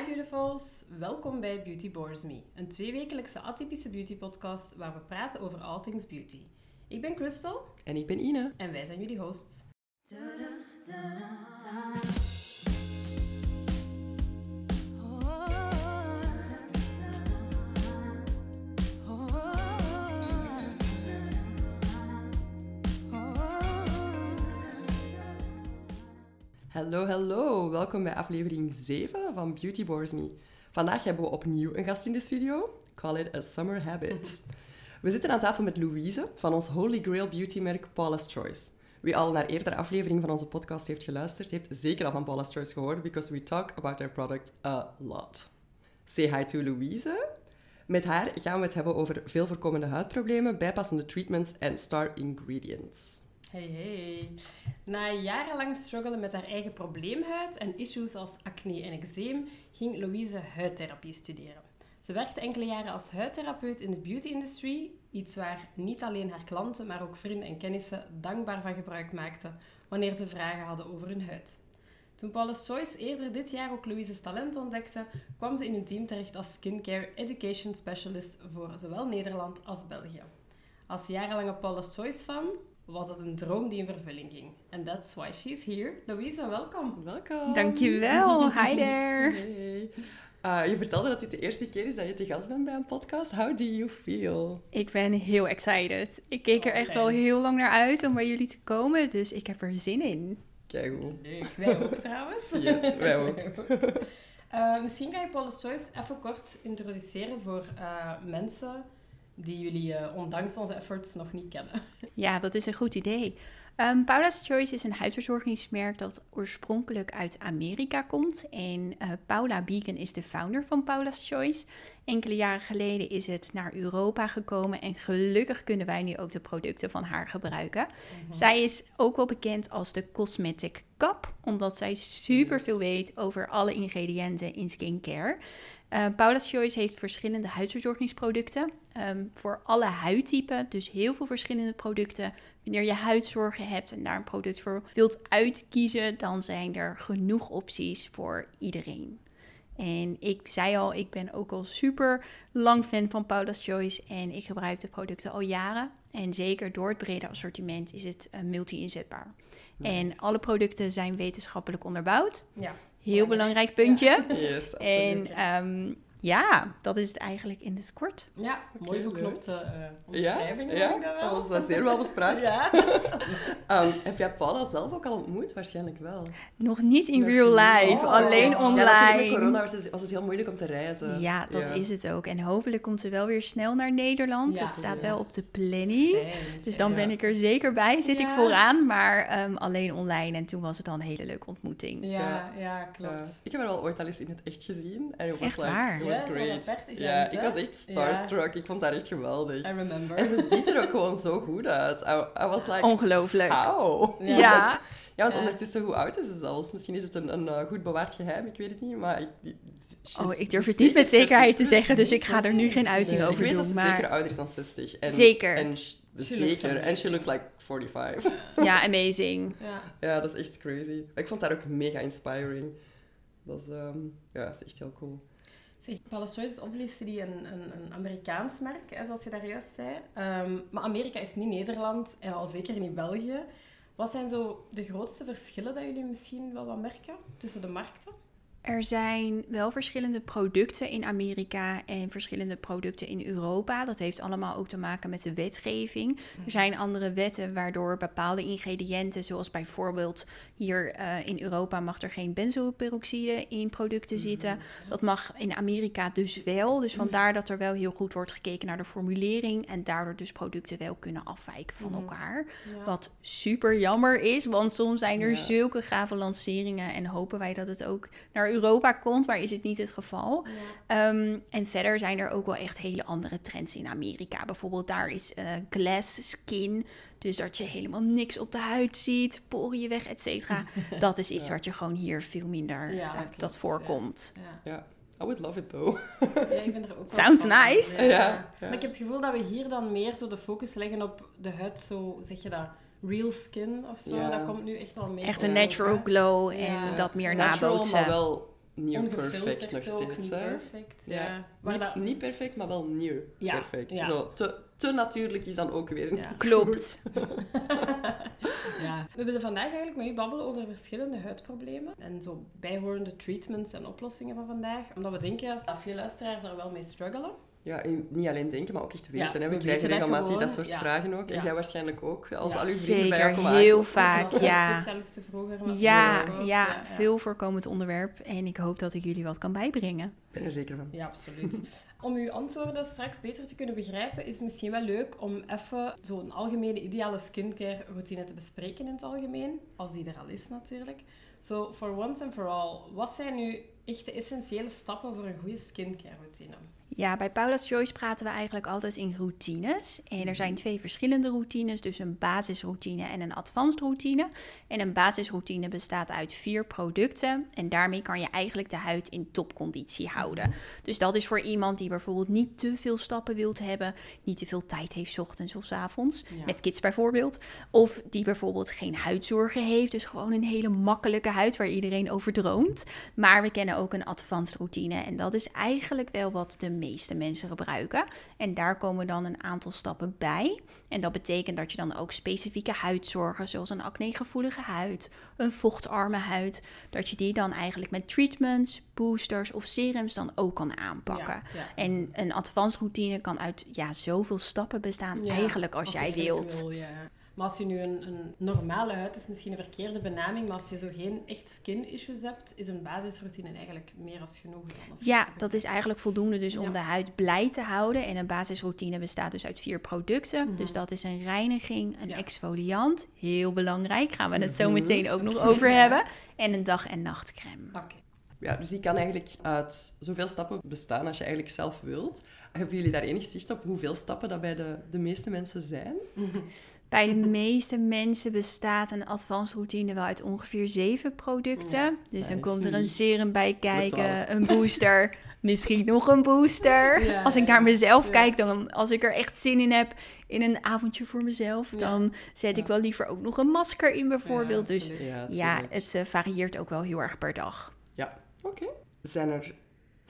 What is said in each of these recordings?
Hi beautifuls, welkom bij Beauty Bores Me, een tweewekelijkse atypische beauty podcast waar we praten over all things beauty. Ik ben Crystal En ik ben Ine. en wij zijn jullie hosts. Hallo, hallo. Welkom bij aflevering 7 van Beauty Bores Me. Vandaag hebben we opnieuw een gast in de studio. Call it a summer habit. We zitten aan tafel met Louise van ons Holy Grail beauty merk Paula's Choice. Wie al naar eerdere afleveringen van onze podcast heeft geluisterd, heeft zeker al van Paula's Choice gehoord, because we talk about their product a lot. Say hi to Louise. Met haar gaan we het hebben over veel voorkomende huidproblemen, bijpassende treatments en star ingredients. Hey hey. Na jarenlang struggelen met haar eigen probleemhuid en issues als acne en eczeem, ging Louise huidtherapie studeren. Ze werkte enkele jaren als huidtherapeut in de beauty-industrie, iets waar niet alleen haar klanten, maar ook vrienden en kennissen dankbaar van gebruik maakten wanneer ze vragen hadden over hun huid. Toen Paula's Choice eerder dit jaar ook Louise's talent ontdekte, kwam ze in hun team terecht als skincare education specialist voor zowel Nederland als België. Als jarenlange Paula's Choice fan was het een droom die in vervulling ging. And that's why she's here. Louise, welkom. Welkom. Dankjewel. Hi there. Hey. Uh, je vertelde dat dit de eerste keer is dat je te gast bent bij een podcast. How do you feel? Ik ben heel excited. Ik keek er Oh, echt fijn. wel heel lang naar uit om bij jullie te komen, dus ik heb er zin in. Kijk hoe. Leuk. Wij ook trouwens. Yes, wij ook. Eh, misschien kan je Paula's Choice even kort introduceren voor eh, mensen die jullie eh, ondanks onze efforts nog niet kennen. Ja, dat is een goed idee. Ehm, Paula's Choice is een huidverzorgingsmerk dat oorspronkelijk uit Amerika komt. En eh, Paula Beacon is de founder van Paula's Choice. Enkele jaren geleden is het naar Europa gekomen en gelukkig kunnen wij nu ook de producten van haar gebruiken. Zij is ook wel bekend als de Cosmetic Cup, omdat zij super veel weet over alle ingrediënten in skincare. Eh, Paula's Choice heeft verschillende huidverzorgingsproducten ehm, voor alle huidtypen. Dus heel veel verschillende producten. Wanneer je huidzorgen hebt en daar een product voor wilt uitkiezen, dan zijn er genoeg opties voor iedereen. En ik zei al, ik ben ook al super lang fan van Paula's Choice en ik gebruik de producten al jaren. En zeker door het brede assortiment is het eh, multi-inzetbaar. En alle producten zijn wetenschappelijk onderbouwd. Ja. Heel belangrijk puntje. Yes, En absoluut. Ja, dat is het eigenlijk in het kort. Ja, mooi Oké, beknopte eh Ja, omschrijving. ja, ik dat wel. was wel zeer wel bespraakt. Ja. Ehm, heb jij Paula zelf ook al ontmoet? Waarschijnlijk wel. Nog niet in Nog real niet. life, Oh. alleen Ja, online. Ja, natuurlijk met corona was het, was het heel moeilijk om te reizen. Ja, dat is het ook. En hopelijk komt ze wel weer snel naar Nederland. Ja, het staat yes. wel op de planning. Fijn, Dus dan ben Ja. ik er zeker bij. Zit ik Ja. vooraan, maar ehm, alleen online. En toen was het al een hele leuke ontmoeting. Ja, ja, klopt. Ja. ik heb haar wel ooit al eens in het echt gezien. En it was Echt like, waar? Ja, great. ik was echt starstruck. Ik vond haar echt geweldig. I remember. En ze ziet er ook gewoon zo goed uit. I, I was like, Ongelooflijk. how? Ja. Ja. Want Ja. ondertussen, hoe oud is ze zelfs? Misschien is het een, een eh, goed bewaard geheim, ik weet het niet. Maar ik, Oh, ik durf het niet met zeker zekerheid te 60. zeggen, dus ik ga er nu geen uiting Nee, ik over weet dat doen. ze zeker ouder is dan 60. En, Zeker. En sh- She zeker. En she looks like 45. ja, amazing. Ja. ja, dat is echt crazy. Ik vond haar ook mega inspiring. Dat is, ehm, ja, dat is echt heel cool. Zeg, Choice is obviously een, een, een Amerikaans merk, zoals je daar juist zei. Ehm, maar Amerika is niet Nederland en al zeker niet België. Wat zijn zo de grootste verschillen dat jullie misschien wel wat merken tussen de markten? Er zijn wel verschillende producten in Amerika en verschillende producten in Europa. Dat heeft allemaal ook te maken met de wetgeving. Er zijn andere wetten waardoor bepaalde ingrediënten, zoals bijvoorbeeld hier eh, in Europa mag er geen benzoperoxide in producten zitten. Dat mag in Amerika dus wel. Dus vandaar dat er wel heel goed wordt gekeken naar de formulering en daardoor dus producten wel kunnen afwijken van Mhm. elkaar. Ja. Wat super jammer is, want soms zijn er Ja. zulke gave lanceringen en hopen wij dat het ook naar Europa komt, maar is het niet het geval. Ja. Ehm, en verder zijn er ook wel echt hele andere trends in Amerika. Bijvoorbeeld daar is eh, glass skin, dus dat je helemaal niks op de huid ziet, poriën weg, et cetera. Dat is iets Ja. wat je gewoon hier veel minder Ja, eh, klopt, dat voorkomt. Ja. Ja, I would love it though. Ja, ik ben er ook Sounds van. nice. Ja. Ja, ja. Maar ik heb het gevoel dat we hier dan meer zo de focus leggen op de huid, zo zeg je dat, real skin of zo. Ja. Dat komt nu echt al meer Echt een natural glow en Ja. dat meer Natural, nabootsen. maar wel near perfect nog steeds. niet perfect. Ja. Niet, dat- niet perfect, maar wel near Ja, perfect. ja. Zo, te, te natuurlijk is dan ook weer Ja. Klopt. ja. We willen vandaag eigenlijk met u babbelen over verschillende huidproblemen en zo bijhorende treatments en oplossingen van vandaag. Omdat we denken dat veel luisteraars daar wel mee struggelen. Ja, niet alleen denken, maar ook echt weten. Ja, hè. We we krijgen weten dat regelmatig gewoon, dat soort ja. vragen ook. En Ja. jij waarschijnlijk ook, als Ja. al uw vrienden bij jou Zeker, komen heel vaak, ja. huidspecialisten vroeger. maar Ja, ja, veel voorkomend onderwerp. En ik hoop dat ik jullie wat kan bijbrengen. Ik ben er zeker van. Ja, absoluut. Om uw antwoorden straks beter te kunnen begrijpen, is het misschien wel leuk om even zo'n algemene ideale skincare routine te bespreken in het algemeen. Als die er al is natuurlijk. Zo, for once and for all, wat zijn nu echt de essentiële stappen voor een goede skincare routine? Ja, bij Paula's Choice praten we eigenlijk altijd in routines. En er zijn twee verschillende routines, dus een basisroutine en een advanced routine. En een basisroutine bestaat uit vier producten. En daarmee kan je eigenlijk de huid in topconditie houden. Dus dat is voor iemand die bijvoorbeeld niet te veel stappen wilt hebben, niet te veel tijd heeft 's ochtends of 's avonds, Ja. met kids bijvoorbeeld. Of die bijvoorbeeld geen huidzorgen heeft, dus gewoon een hele makkelijke huid waar iedereen over droomt. Maar we kennen ook een advanced routine en dat is eigenlijk wel wat de meeste mensen gebruiken. En daar komen dan een aantal stappen bij. En dat betekent dat je dan ook specifieke huidzorgen, zoals een acnegevoelige huid, een vochtarme huid, dat je die dan eigenlijk met treatments, boosters of serums dan ook kan aanpakken. Ja, ja. En een advanced routine kan uit ja, zoveel stappen bestaan, Ja, eigenlijk als jij wilt. wil. Maar als je nu een, een normale huid, is misschien een verkeerde benaming, maar als je zo geen echt skin issues hebt, is een basisroutine eigenlijk meer als genoeg. dan, als Ja, dat is eigenlijk voldoende dus om de huid blij te houden. En een basisroutine bestaat dus uit vier producten. Dus dat is een reiniging, een Mhm. Ja. exfoliant, heel belangrijk, gaan we het zo Mhm. meteen ook nog over hebben. En een dag- en nachtcrème. Oké. Ja, dus die kan eigenlijk uit zoveel stappen bestaan als je eigenlijk zelf wilt. Hebben jullie daar enig zicht op hoeveel stappen dat bij de, de meeste mensen zijn? Bij de meeste mensen bestaat een advanced routine wel uit ongeveer zeven producten. Ja, dus dan komt er een serum bij kijken, een booster, misschien nog een booster. Ja, als ik naar mezelf ja. kijk, dan als ik er echt zin in heb in een avondje voor mezelf, dan zet ik wel liever ook nog een masker in bijvoorbeeld. Dus. Ja, het eh, varieert ook wel heel erg per dag. Ja, oké. Zijn er,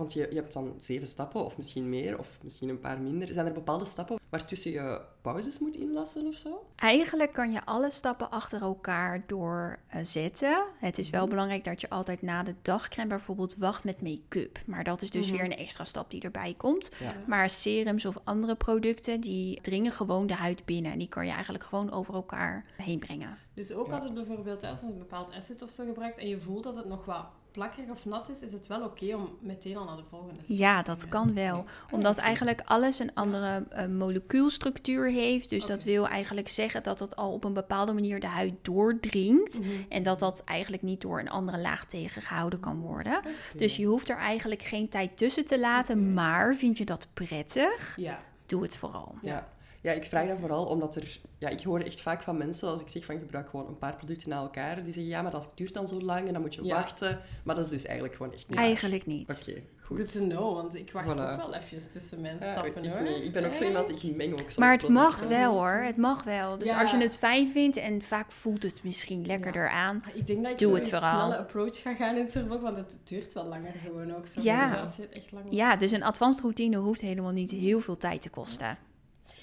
want je, je hebt dan zeven stappen, of misschien meer, of misschien een paar minder. Zijn er bepaalde stappen waartussen je pauzes moet inlassen of zo? Eigenlijk kan je alle stappen achter elkaar doorzetten. het is wel belangrijk dat je altijd na de dagcrème bijvoorbeeld wacht met make-up. Maar dat is dus Mhm. weer een extra stap die erbij komt. Ja. Maar serums of andere producten, die dringen gewoon de huid binnen. En die kan je eigenlijk gewoon over elkaar heen brengen. Dus ook Ja. als het bijvoorbeeld als je een bepaald acid of zo gebruikt en je voelt dat het nog wat plakkerig of nat is, is het wel oké om meteen al naar de volgende stap Ja, dat kan wel. Omdat eigenlijk alles een andere eh, molecuulstructuur heeft. Dus dat wil eigenlijk zeggen dat het al op een bepaalde manier de huid doordringt. Mhm. En dat dat eigenlijk niet door een andere laag tegengehouden kan worden. Dus je hoeft er eigenlijk geen tijd tussen te laten. Maar vind je dat prettig? Ja. Doe het vooral. Ja. Ja, ik vraag dat vooral omdat er... Ja, ik hoor echt vaak van mensen, als ik zeg van gebruik gewoon een paar producten na elkaar, die zeggen ja, maar dat duurt dan zo lang en dan moet je Ja. wachten. Maar dat is dus eigenlijk gewoon echt niet waar. Eigenlijk niet. Oké, goed. Good to know, want ik wacht Voilà. ook wel even tussen mijn Ja, stappen ik, hoor. nee, ik ben ook zo iemand, ik meng ook soms Maar het mag wel hoor. Het mag wel. Dus Ja. als je het fijn vindt en vaak voelt het misschien lekkerder aan. Ik denk dat ik Doe zo het een vooral. snelle approach ga gaan in het vervolg, want het duurt wel langer gewoon ook. Zo. Ja. Dus als je het echt lang Ja, dus een advanced routine hoeft helemaal niet heel veel tijd te kosten.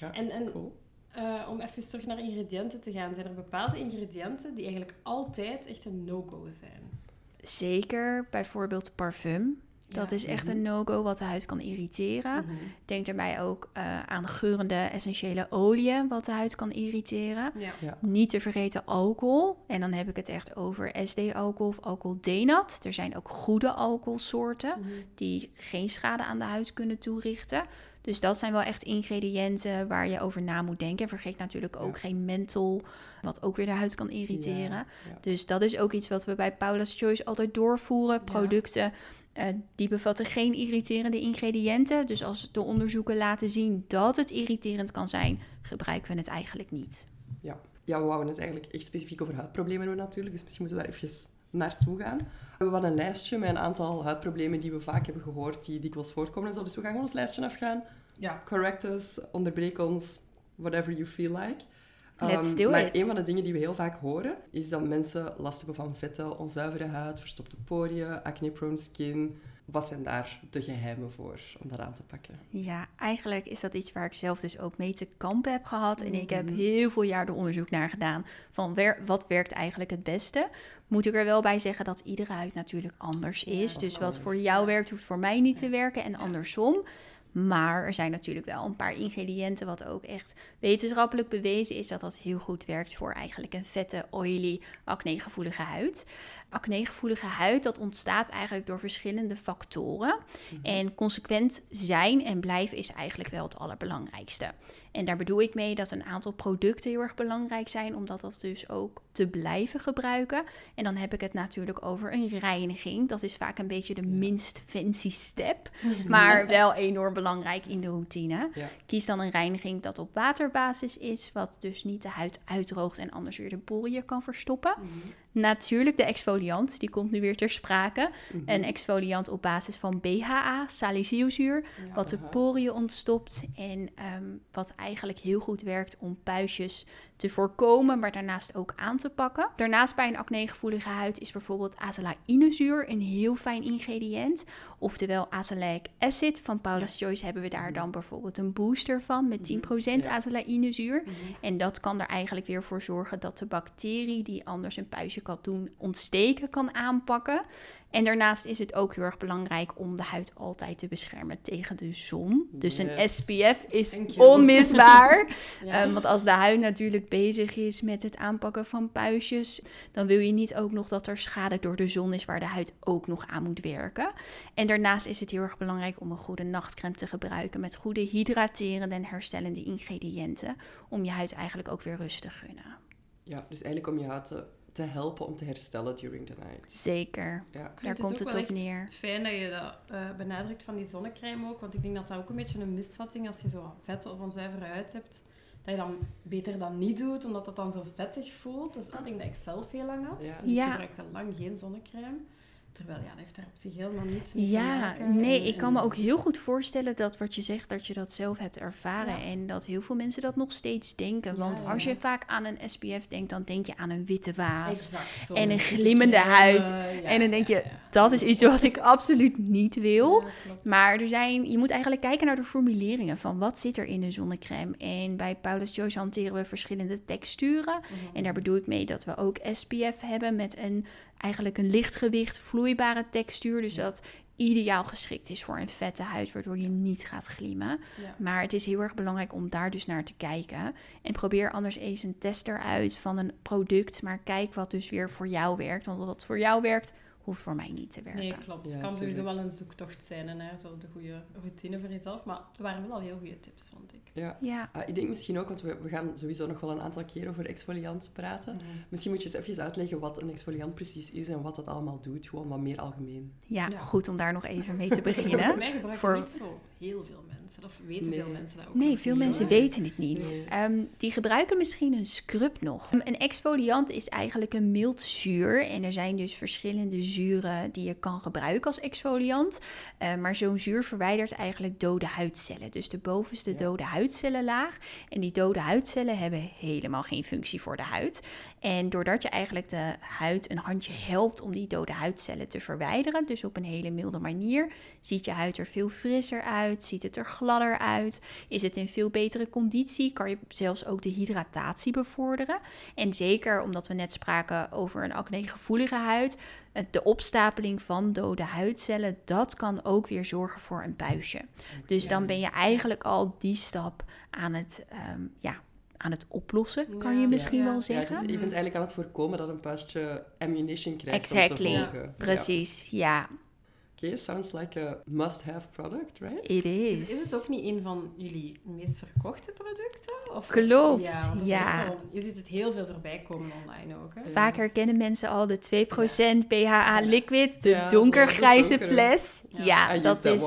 Ja, En, en cool. eh, om even terug naar ingrediënten te gaan, zijn er bepaalde ingrediënten die eigenlijk altijd echt een no-go zijn? Zeker bijvoorbeeld parfum. Dat Ja. is echt Mhm. een no-go wat de huid kan irriteren. Mhm. Denk daarbij ook eh, aan geurende essentiële oliën wat de huid kan irriteren. Ja. Niet te vergeten alcohol. En dan heb ik het echt over SD-alcohol of alcoholdenat. Er zijn ook goede alcoholsoorten Mhm. die geen schade aan de huid kunnen toerichten. Dus dat zijn wel echt ingrediënten waar je over na moet denken. En vergeet natuurlijk ook Ja. geen menthol, wat ook weer de huid kan irriteren. Ja, ja. Dus dat is ook iets wat we bij Paula's Choice altijd doorvoeren. Producten eh, die bevatten geen irriterende ingrediënten. Dus als de onderzoeken laten zien dat het irriterend kan zijn, gebruiken we het eigenlijk niet. Ja. ja, we wouden het eigenlijk echt specifiek over huidproblemen doen natuurlijk, dus misschien moeten we daar even naartoe gaan. We hebben een lijstje met een aantal huidproblemen die we vaak hebben gehoord, die dikwijls voorkomen en zo. Dus we gaan gewoon ons lijstje afgaan. Ja. Correct us, onderbreek ons, whatever you feel like. Let's Ehm, do maar it. een van de dingen die we heel vaak horen, is dat mensen last hebben van vette, onzuivere huid, verstopte poriën, acne-prone skin. Wat zijn daar de geheimen voor om dat aan te pakken? Ja, eigenlijk is dat iets waar ik zelf dus ook mee te kampen heb gehad. En ik heb Mhm. heel veel jaar er onderzoek naar gedaan van wer- wat werkt eigenlijk het beste. Moet ik er wel bij zeggen dat iedere huid natuurlijk anders is. dus wat voor jou werkt, hoeft voor mij niet te werken en andersom. Maar er zijn natuurlijk wel een paar ingrediënten wat ook echt wetenschappelijk bewezen is dat dat heel goed werkt voor eigenlijk een vette, oily, acnegevoelige huid. Acnegevoelige huid, dat ontstaat eigenlijk door verschillende factoren. En consequent zijn en blijven is eigenlijk wel het allerbelangrijkste. En daar bedoel ik mee dat een aantal producten heel erg belangrijk zijn, omdat dat dus ook te blijven gebruiken. En dan heb ik het natuurlijk over een reiniging. Dat is vaak een beetje de minst fancy step, maar wel enorm belangrijk in de routine. Ja. Kies dan een reiniging dat op waterbasis is, wat dus niet de huid uitdroogt en anders weer de poriën kan verstoppen. Natuurlijk de exfoliant, die komt nu weer ter sprake. Mhm. Een exfoliant op basis van BHA, salicylzuur, wat de poriën ontstopt en ehm, wat eigenlijk heel goed werkt om puistjes te voorkomen, maar daarnaast ook aan te pakken. Daarnaast bij een acnegevoelige huid is bijvoorbeeld azelainezuur een heel fijn ingrediënt. Oftewel azelaic acid van Paula's Choice hebben we daar dan bijvoorbeeld een booster van met 10% Ja. azelainezuur. En dat kan er eigenlijk weer voor zorgen dat de bacterie die anders een puistje kan doen ontsteken kan aanpakken. En daarnaast is het ook heel erg belangrijk om de huid altijd te beschermen tegen de zon. Dus een. SPF is onmisbaar. Ja. Ehm, want als de huid natuurlijk bezig is met het aanpakken van puistjes, dan wil je niet ook nog dat er schade door de zon is waar de huid ook nog aan moet werken. En daarnaast is het heel erg belangrijk om een goede nachtcreme te gebruiken met goede hydraterende en herstellende ingrediënten. Om je huid eigenlijk ook weer rust te gunnen. Ja, dus eigenlijk om je huid te, te helpen om te herstellen during the night. Zeker, Ja. daar het komt ook het wel op echt neer. Fijn dat je dat eh, benadrukt van die zonnecrème ook. Want ik denk dat dat ook een beetje een misvatting als je zo vette of onzuivere huid hebt. Dat je dan beter dan niet doet, omdat dat dan zo vettig voelt. Dat is wat ik dat ik zelf heel lang had. Ja. Dus ik Ja. gebruikte lang geen zonnecrème. Terwijl, ja, dat heeft daar op zich helemaal niets mee te Ja, maken. nee, En- ik kan en- me ook heel goed voorstellen dat wat je zegt, dat je dat zelf hebt ervaren. Ja. En dat heel veel mensen dat nog steeds denken. Ja, Want ja, als je vaak aan een SPF denkt, dan denk je aan een witte waas. Exact, en een glimmende huid. en dan denk je, dat is iets wat ik absoluut niet wil. Maar er zijn, je moet eigenlijk kijken naar de formuleringen van wat zit er in de zonnecrème. En bij Paula's Choice hanteren we verschillende texturen. Mhm. En daar bedoel ik mee dat we ook SPF hebben met een eigenlijk een lichtgewicht vloeibare textuur. Dus dat ideaal geschikt is voor een vette huid, waardoor je niet gaat glimmen. Ja. Maar het is heel erg belangrijk om daar dus naar te kijken. En probeer anders eens een tester uit van een product. Maar kijk wat dus weer voor jou werkt. Want wat voor jou werkt, hoeft voor mij niet te werken. Nee, klopt. Ja, Het kan sowieso wel een zoektocht zijn en hè, zo de goede routine voor jezelf. Maar er waren wel al heel goede tips, vond ik. Ja. Ja, Ah, ik denk misschien ook, want we, we gaan sowieso nog wel een aantal keer over exfoliant praten. Misschien moet je eens even uitleggen wat een exfoliant precies is en wat dat allemaal doet. Gewoon wat meer algemeen. ja, Ja. goed om daar nog even mee te Volgens beginnen. mij gebruiken Voor- niet zo heel veel mensen. Of weten Nee. veel mensen dat ook Nee, veel niet, mensen hoor. weten het niet. Nee. Ehm, die gebruiken misschien een scrub nog. Een exfoliant is eigenlijk een mild zuur. En er zijn dus verschillende zuren die je kan gebruiken als exfoliant. Eh, maar zo'n zuur verwijdert eigenlijk dode huidcellen. Dus de bovenste Ja. dode huidcellenlaag. En die dode huidcellen hebben helemaal geen functie voor de huid. En doordat je eigenlijk de huid een handje helpt om die dode huidcellen te verwijderen, dus op een hele milde manier, ziet je huid er veel frisser uit, ziet het er gladder uit, is het in veel betere conditie, kan je zelfs ook de hydratatie bevorderen. En zeker omdat we net spraken over een acnegevoelige huid, de opstapeling van dode huidcellen, dat kan ook weer zorgen voor een buisje. Dus dan ben je eigenlijk al die stap aan het, ehm, ja, aan het oplossen, kan je misschien ja. wel Ja, zeggen. dus je bent eigenlijk aan het voorkomen dat een puistje ammunition krijgt om te volgen. Precies, ja, Oké, sounds like a must-have product, right? it Is, is. is het ook niet een van jullie meest verkochte producten? Of, Klopt, ja. ja. wel- je ziet het heel veel voorbij komen online ook. Hè? Vaak herkennen mensen al de 2% BHA liquid, de Ja, donkergrijze fles. Ja, dat is.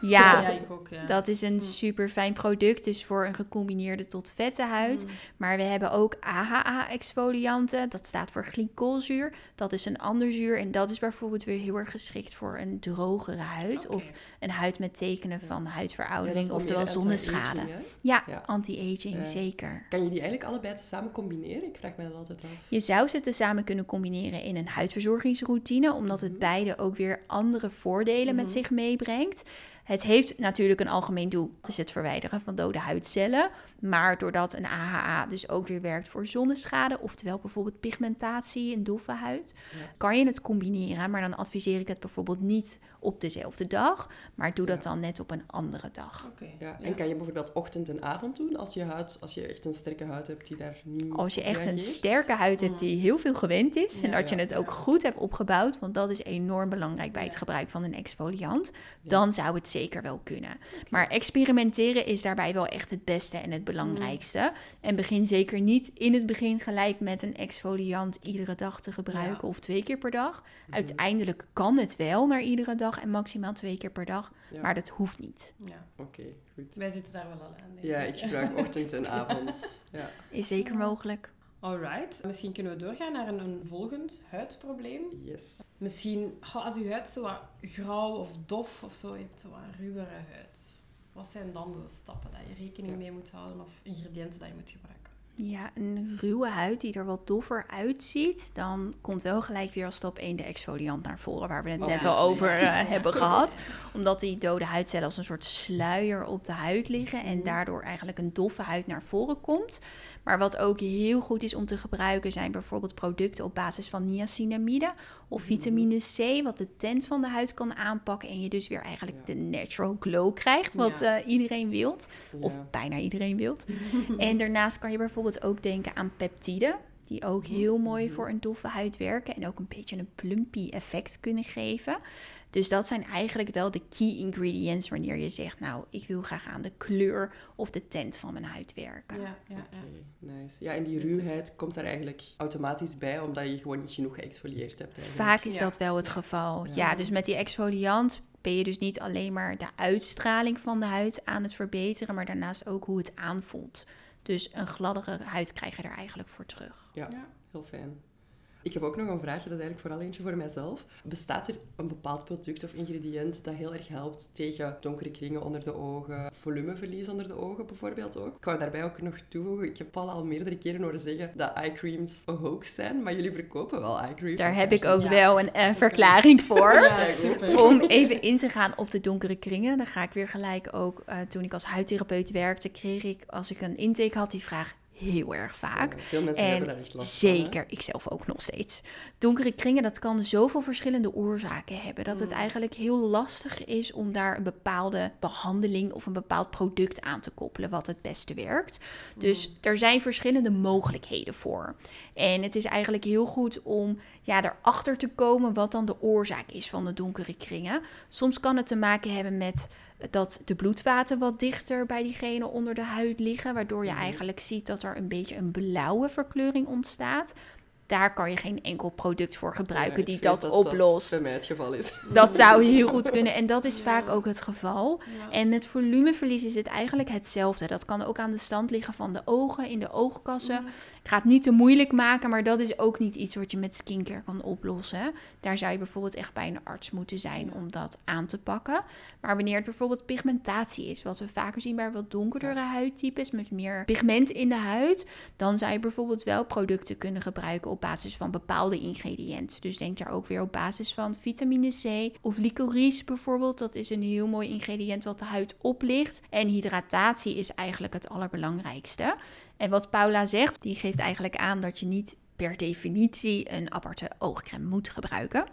Ja, ja, ik ook. Ja. Dat is een Mm. super fijn product, dus voor een gecombineerde tot vette huid. Mm. Maar we hebben ook AHA-exfolianten, dat staat voor glycolzuur. Dat is een ander zuur en dat is bijvoorbeeld weer heel erg geschikt voor een drogere huid of een huid met tekenen van Ja, huidveroudering, wel oftewel zonneschade. Ja, Ja. anti-aging, Ja. zeker. Kan je die eigenlijk allebei samen combineren? Ik vraag me dat altijd af. Je zou ze tezamen kunnen combineren in een huidverzorgingsroutine, omdat het beide ook weer andere voordelen met Mhm. zich meebrengt. Het heeft natuurlijk een algemeen doel, dat is het verwijderen van dode huidcellen. Maar doordat een AHA dus ook weer werkt voor zonneschade, oftewel bijvoorbeeld pigmentatie en doffe huid, kan je het combineren. Maar dan adviseer ik het bijvoorbeeld niet op dezelfde dag, maar doe dat Ja. dan net op een andere dag. Oké. Ja. En kan je bijvoorbeeld ochtend en avond doen als je, huid, als je echt een sterke huid hebt die daar niet Als je echt een sterke huid hebt die heel veel gewend is en Ja, dat je ja, het ook goed hebt opgebouwd, want dat is enorm belangrijk bij het gebruik van een exfoliant, Ja. dan zou het zeker wel kunnen. Maar experimenteren is daarbij wel echt het beste en het belangrijkste. En begin zeker niet in het begin gelijk met een exfoliant iedere dag te gebruiken Ja. of twee keer per dag. Mhm. Uiteindelijk kan het wel naar iedere dag en maximaal twee keer per dag, Ja. maar dat hoeft niet. Ja. Oké, goed. Wij zitten daar wel al aan, denk Ja, ik gebruik ochtend en avond. Ja. Is zeker mogelijk. Alright. Misschien kunnen we doorgaan naar een, een volgend huidprobleem. Yes. Misschien, als je huid zo wat grauw of dof of zo, je hebt zo wat ruwere huid. Wat zijn dan zo stappen dat je rekening Ja. mee moet houden of ingrediënten dat je moet gebruiken? Ja, een ruwe huid die er wat doffer uitziet, dan komt wel gelijk weer als stap 1 de exfoliant naar voren, waar we het Oh, net ja, al over eh, Ja. hebben gehad. Omdat die dode huidcellen als een soort sluier op de huid liggen en Mhm. daardoor eigenlijk een doffe huid naar voren komt. Maar wat ook heel goed is om te gebruiken zijn bijvoorbeeld producten op basis van niacinamide of Mhm. vitamine C, wat de tint van de huid kan aanpakken en je dus weer eigenlijk de natural glow krijgt, wat eh, iedereen wilt. Of bijna iedereen wilt. en daarnaast kan je bijvoorbeeld ook denken aan peptiden. Die ook heel mooi voor een doffe huid werken. En ook een beetje een plumpy effect kunnen geven. Dus dat zijn eigenlijk wel de key ingredients wanneer je zegt... nou, ik wil graag aan de kleur of de tint van mijn huid werken. Ja, ja, nice. Ja, en die ruwheid komt daar eigenlijk automatisch bij, omdat je gewoon niet genoeg geëxfolieerd hebt. eigenlijk. Vaak is Ja. dat wel het geval. Ja. Ja, dus met die exfoliant ben je dus niet alleen maar de uitstraling van de huid aan het verbeteren... maar daarnaast ook hoe het aanvoelt. Dus een gladdere huid krijg je er eigenlijk voor terug. Ja, Ja. heel fijn. Ik heb ook nog een vraagje, dat is eigenlijk vooral eentje voor mijzelf. Bestaat er een bepaald product of ingrediënt dat heel erg helpt tegen donkere kringen onder de ogen, volumeverlies onder de ogen bijvoorbeeld ook? Ik wou daarbij ook nog toevoegen, ik heb Paul al meerdere keren horen zeggen dat eye creams een hoax zijn, maar jullie verkopen wel eye creams. Daar heb ik ook Ja. wel een verklaring voor. Ja, super. Om even in te gaan op de donkere kringen. Dan ga ik weer gelijk ook, eh, toen ik als huidtherapeut werkte, kreeg ik, als ik een intake had, die vraag heel erg vaak. Ja, veel mensen En hebben daar echt last van. Zeker, ik zelf ook nog steeds. Donkere kringen, dat kan zoveel verschillende oorzaken hebben. Dat het Mm. eigenlijk heel lastig is om daar een bepaalde behandeling of een bepaald product aan te koppelen wat het beste werkt. Dus Mm. er zijn verschillende mogelijkheden voor. En het is eigenlijk heel goed om ja, erachter te komen wat dan de oorzaak is van de donkere kringen. Soms kan het te maken hebben met dat de bloedvaten wat dichter bij diegene onder de huid liggen, waardoor je Mhm. eigenlijk ziet dat er een beetje een blauwe verkleuring ontstaat. Daar kan je geen enkel product voor gebruiken Ja, die vrees dat, oplost. bij mij het geval is. Dat zou heel goed kunnen en dat is Ja. vaak ook het geval. Ja. En met volumeverlies is het eigenlijk hetzelfde. Dat kan ook aan de stand liggen van de ogen, in de oogkassen. Ik ga het niet te moeilijk maken, maar dat is ook niet iets wat je met skincare kan oplossen. Daar zou je bijvoorbeeld echt bij een arts moeten zijn Ja. om dat aan te pakken. Maar wanneer het bijvoorbeeld pigmentatie is, wat we vaker zien bij wat donkerdere huidtypes met meer pigment in de huid, dan zou je bijvoorbeeld wel producten kunnen gebruiken op basis van bepaalde ingrediënten. Dus denk daar ook weer op basis van vitamine C of licorice bijvoorbeeld. Dat is een heel mooi ingrediënt wat de huid oplicht. En hydratatie is eigenlijk het allerbelangrijkste. En wat Paula zegt, die geeft eigenlijk aan dat je niet per definitie een aparte oogcrème moet gebruiken.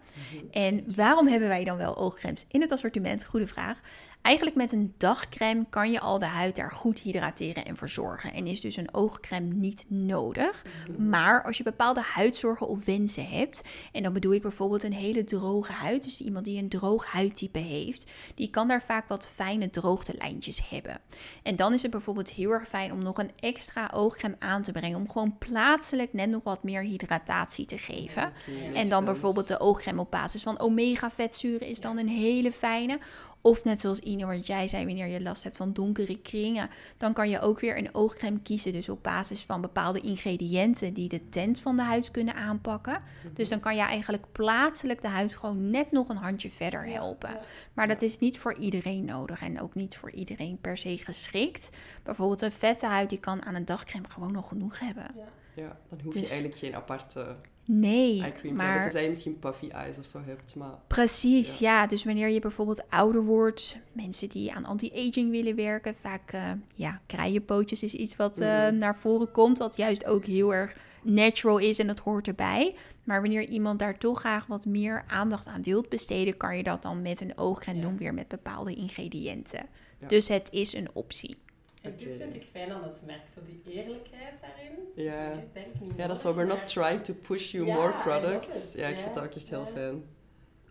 En waarom hebben wij dan wel oogcremes in het assortiment? Goede vraag. Eigenlijk met een dagcrème kan je al de huid daar goed hydrateren en verzorgen. En is dus een oogcrème niet nodig. Maar als je bepaalde huidzorgen of wensen hebt, en dan bedoel ik bijvoorbeeld een hele droge huid, dus iemand die een droog huidtype heeft, die kan daar vaak wat fijne droogtelijntjes hebben. En dan is het bijvoorbeeld heel erg fijn om nog een extra oogcrème aan te brengen, om gewoon plaatselijk net nog wat meer hydratatie te geven. En dan bijvoorbeeld de oogcrème op basis van omega-vetzuren is dan een hele fijne. Of net zoals Ine, wat jij zei, wanneer je last hebt van donkere kringen, dan kan je ook weer een oogcrème kiezen. Dus op basis van bepaalde ingrediënten die de tint van de huid kunnen aanpakken. Dus dan kan je eigenlijk plaatselijk de huid gewoon net nog een handje verder helpen. Maar dat is niet voor iedereen nodig en ook niet voor iedereen per se geschikt. Bijvoorbeeld een vette huid, die kan aan een dagcrème gewoon nog genoeg hebben. Ja, dan hoef je Dus- eigenlijk geen aparte Nee, eye cream te hebben. maar Tenzij je misschien puffy eyes of zo hebt, maar... Precies, ja. Dus wanneer je bijvoorbeeld ouder wordt, mensen die aan anti-aging willen werken, vaak eh ja, krijenpootjes is iets wat eh, Mhm. naar voren komt, wat juist ook heel erg natural is en dat hoort erbij. Maar wanneer iemand daar toch graag wat meer aandacht aan wilt besteden, kan je dat dan met een Ja. doen, weer met bepaalde ingrediënten. Ja. Dus het is een optie. En dit vind ik fijn aan het merk, zo die eerlijkheid daarin. Ja. Ik eigenlijk niet Ja, dat is zo, we're not trying to push you Ja, more products. Ja, ik Ja, vind dat ook echt heel ja. fijn.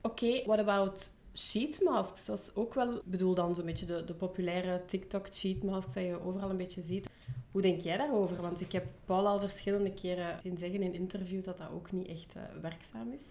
Oké, what about sheet masks? Dat is ook wel, ik bedoel dan zo'n beetje de, de populaire TikTok sheet masks dat je overal een beetje ziet. Hoe denk jij daarover? Want ik heb Paul al verschillende keren zien zeggen in interviews dat dat ook niet echt eh, werkzaam is.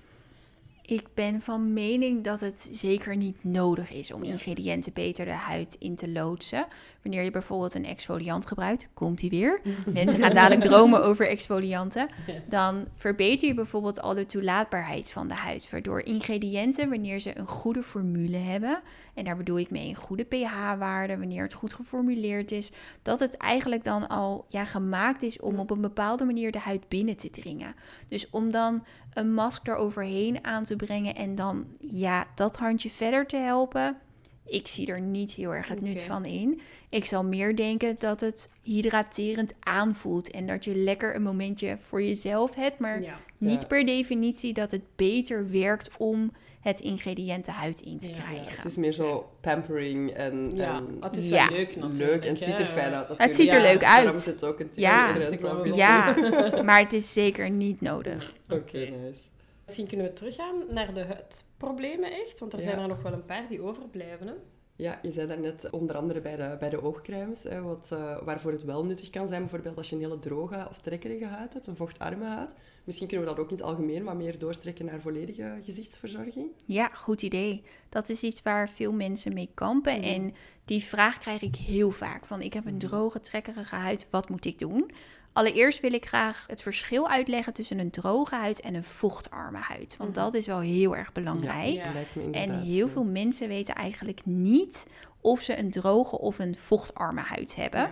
Ik ben van mening dat het zeker niet nodig is om ingrediënten beter de huid in te loodsen. Wanneer je bijvoorbeeld een exfoliant gebruikt, komt die weer. Mensen gaan dadelijk dromen over exfolianten. Dan verbeter je bijvoorbeeld al de toelaatbaarheid van de huid. Waardoor ingrediënten, wanneer ze een goede formule hebben, en daar bedoel ik mee een goede pH-waarde, wanneer het goed geformuleerd is, dat het eigenlijk dan al ja, gemaakt is om op een bepaalde manier de huid binnen te dringen. Dus om dan een mask eroverheen aan te brengen en dan ja, dat handje verder te helpen. Ik zie er niet heel erg het nut van in. Ik zal meer denken dat het hydraterend aanvoelt en dat je lekker een momentje voor jezelf hebt, maar Ja. niet Ja. per definitie dat het beter werkt om het ingrediënt de huid in te Ja, krijgen. Het is meer zo pampering en... Ja, en het is Ja. wel leuk natuurlijk. leuk en het ziet er fijn uit Het ziet er Ja, leuk uit. is het ook een Ja. trend. Ja, maar het is zeker niet nodig. Oké, nice. Misschien kunnen we teruggaan naar de huidproblemen echt, want er Ja. zijn er nog wel een paar die overblijven. Hè? Ja, je zei daarnet onder andere bij de, bij de oogcremes, hè, wat, eh, waarvoor het wel nuttig kan zijn, bijvoorbeeld als je een hele droge of trekkerige huid hebt, een vochtarme huid. Misschien kunnen we dat ook in het algemeen wat meer doorstrekken naar volledige gezichtsverzorging. Ja, goed idee. Dat is iets waar veel mensen mee kampen. Mhm. En die vraag krijg ik heel vaak. Van ik heb een droge, trekkerige huid, wat moet ik doen? Allereerst wil ik graag het verschil uitleggen tussen een droge huid en een vochtarme huid. Want Mhm. dat is wel heel erg belangrijk. Ja. En heel veel mensen weten eigenlijk niet of ze een droge of een vochtarme huid hebben.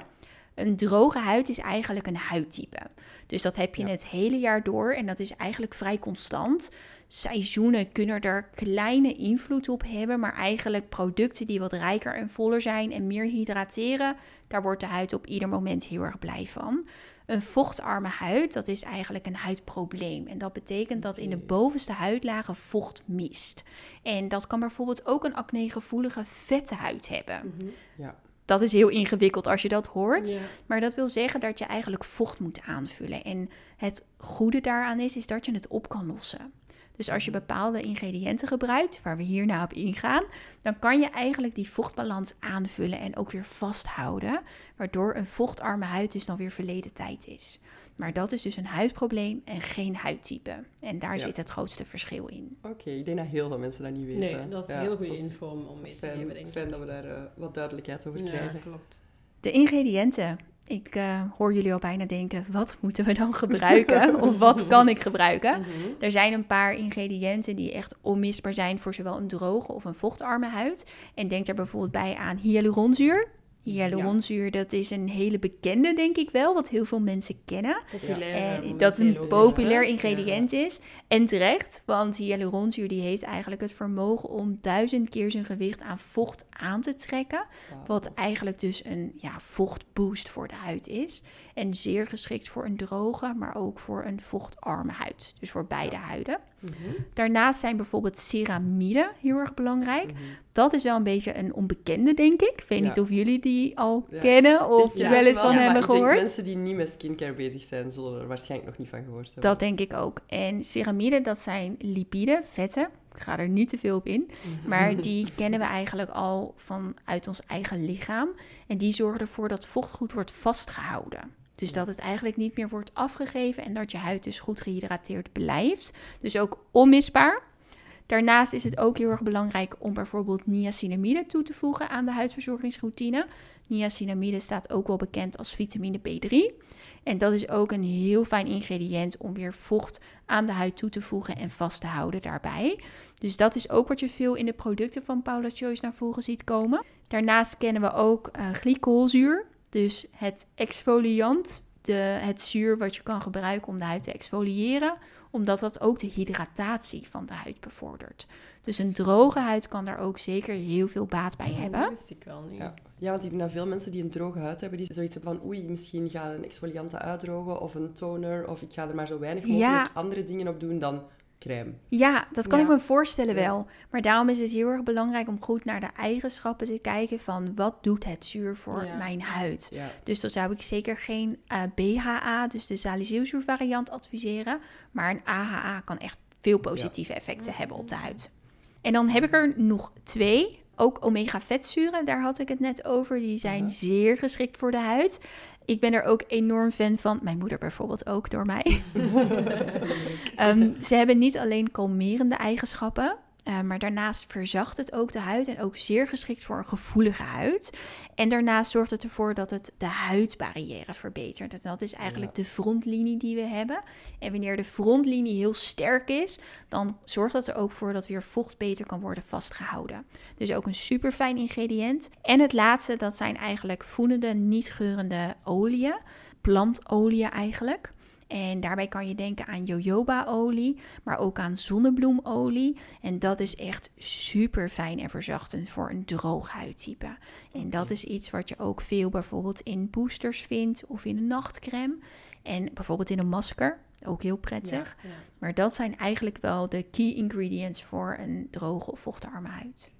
Een droge huid is eigenlijk een huidtype. Dus dat heb je Ja. het hele jaar door en dat is eigenlijk vrij constant. Seizoenen kunnen er kleine invloed op hebben, maar eigenlijk producten die wat rijker en voller zijn en meer hydrateren, daar wordt de huid op ieder moment heel erg blij van. Een vochtarme huid, dat is eigenlijk een huidprobleem. En dat betekent dat in de bovenste huidlagen vocht mist. En dat kan bijvoorbeeld ook een acnegevoelige vette huid hebben. Mhm. Ja, Dat is heel ingewikkeld als je dat hoort. Ja. Maar dat wil zeggen dat je eigenlijk vocht moet aanvullen. En het goede daaraan is, is dat je het op kan lossen. Dus als je bepaalde ingrediënten gebruikt, waar we hierna op ingaan, dan kan je eigenlijk die vochtbalans aanvullen en ook weer vasthouden. Waardoor een vochtarme huid dus dan weer verleden tijd is. Maar dat is dus een huidprobleem en geen huidtype. En daar Ja. zit het grootste verschil in. oké. Ik denk dat heel veel mensen dat niet weten. Nee, dat is Ja, heel goede info om, mee te Fijn, geven, denk ik. fijn dat we daar eh, wat duidelijkheid over Ja, krijgen. klopt. De ingrediënten. Ik eh, hoor jullie al bijna denken, wat moeten we dan gebruiken? of wat kan ik gebruiken? Mhm. Er zijn een paar ingrediënten die echt onmisbaar zijn voor zowel een droge of een vochtarme huid. En denk daar bijvoorbeeld bij aan hyaluronzuur. Hyaluronzuur, dat is een hele bekende, denk ik wel, wat heel veel mensen kennen. Populair, En eh, dat een populair ingrediënt is. En terecht, want hyaluronzuur die heeft eigenlijk het vermogen om duizend keer zijn gewicht aan vocht aan te trekken. Wat eigenlijk dus een ja, vochtboost voor de huid is. En zeer geschikt voor een droge, maar ook voor een vochtarme huid. Dus voor beide huiden. Mhm. Daarnaast zijn bijvoorbeeld ceramiden heel erg belangrijk. Mhm. Dat is wel een beetje een onbekende, denk ik. Ik weet Ja. niet of jullie die al Ja. kennen of wel eens van hebben denk gehoord. mensen die niet met skincare bezig zijn, zullen er waarschijnlijk nog niet van gehoord hebben. Dat denk ik ook. En ceramiden, dat zijn lipiden, vetten. Ik ga er niet te veel op in. Maar die kennen we eigenlijk al vanuit ons eigen lichaam. En die zorgen ervoor dat vocht goed wordt vastgehouden. Dus dat het eigenlijk niet meer wordt afgegeven en dat je huid dus goed gehydrateerd blijft. Dus ook onmisbaar. Daarnaast is het ook heel erg belangrijk om bijvoorbeeld niacinamide toe te voegen aan de huidverzorgingsroutine. Niacinamide staat ook wel bekend als vitamine B3. En dat is ook een heel fijn ingrediënt om weer vocht aan de huid toe te voegen en vast te houden daarbij. Dus dat is ook wat je veel in de producten van Paula's Choice naar voren ziet komen. Daarnaast kennen we ook uh, glycolzuur, dus het exfoliant, de, het zuur wat je kan gebruiken om de huid te exfoliëren, omdat dat ook de hydratatie van de huid bevordert. Dus een droge huid kan daar ook zeker heel veel baat bij hebben. Dat wist ik wel niet. Ja. ja, want ik denk dat veel mensen die een droge huid hebben, die zoiets hebben van oei, misschien ga een exfoliante uitdrogen of een toner of ik ga er maar zo weinig mogelijk andere dingen op doen dan crème. Ja, dat kan ik me voorstellen wel. Maar daarom is het heel erg belangrijk om goed naar de eigenschappen te kijken van wat doet het zuur voor mijn huid. Dus dan zou ik zeker geen uh, eh, BHA, dus de salicylzuur variant adviseren, maar een AHA kan echt veel positieve effecten hebben op de huid. En dan heb ik er nog twee. Ook omega-vetzuren, daar had ik het net over. Die zijn zeer geschikt voor de huid. Ik ben er ook enorm fan van. Mijn moeder bijvoorbeeld ook door mij. um, ze hebben niet alleen kalmerende eigenschappen. Uh, maar daarnaast verzacht het ook de huid en ook zeer geschikt voor een gevoelige huid. En daarnaast zorgt het ervoor dat het de huidbarrière verbetert. En dat is eigenlijk de frontlinie die we hebben. En wanneer de frontlinie heel sterk is, dan zorgt dat er ook voor dat weer vocht beter kan worden vastgehouden. Dus ook een super fijn ingrediënt. En het laatste, dat zijn eigenlijk voedende, niet geurende oliën. Plantolie eigenlijk. En daarbij kan je denken aan jojoba-olie, maar ook aan zonnebloemolie. En dat is echt super fijn en verzachtend voor een droog huidtype. En dat is iets wat je ook veel bijvoorbeeld in boosters vindt of in een nachtcreme. En bijvoorbeeld in een masker. Ook heel prettig. Maar dat zijn eigenlijk wel de key ingredients voor een droge of vochtarme huid.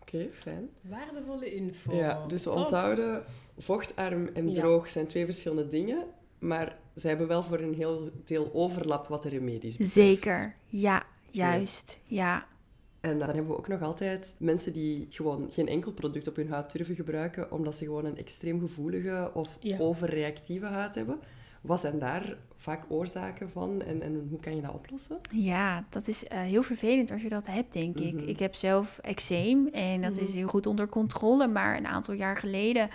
Oké, fijn. Waardevolle info. Ja, dus we onthouden, vochtarm en droog zijn twee verschillende dingen. Maar ze hebben wel voor een heel deel overlap wat de remedies betreft. Zeker, ja, juist, ja. En dan hebben we ook nog altijd mensen die gewoon geen enkel product op hun huid durven gebruiken, omdat ze gewoon een extreem gevoelige of overreactieve huid hebben. Wat zijn daar vaak oorzaken van en, en hoe kan je dat oplossen? Ja, dat is uh, heel vervelend als je dat hebt, denk ik. Mhm. Ik heb zelf eczeem en dat is mhm. heel goed onder controle, maar een aantal jaar geleden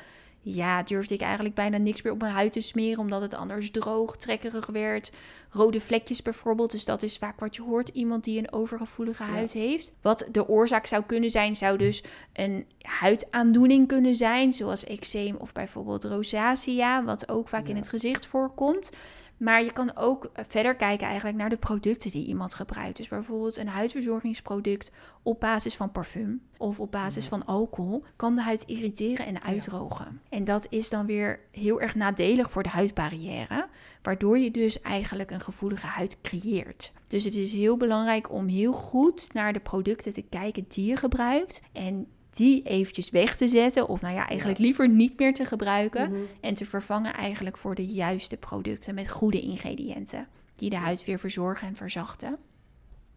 ja, durfde ik eigenlijk bijna niks meer op mijn huid te smeren, omdat het anders droog, trekkerig werd. Rode vlekjes bijvoorbeeld, dus dat is vaak wat je hoort. Iemand die een overgevoelige huid heeft. Wat de oorzaak zou kunnen zijn, zou dus een huidaandoening kunnen zijn, zoals eczeem of bijvoorbeeld rosacea, wat ook vaak in het gezicht voorkomt. Maar je kan ook eh, verder kijken eigenlijk naar de producten die iemand gebruikt. Dus bijvoorbeeld een huidverzorgingsproduct op basis van parfum of op basis van alcohol kan de huid irriteren en uitdrogen. En dat is dan weer heel erg nadelig voor de huidbarrière, waardoor je dus eigenlijk een gevoelige huid creëert. Dus het is heel belangrijk om heel goed naar de producten te kijken die je gebruikt en die eventjes weg te zetten. Of nou ja, eigenlijk liever niet meer te gebruiken. Mhm. En te vervangen eigenlijk voor de juiste producten met goede ingrediënten. Die de huid weer verzorgen en verzachten.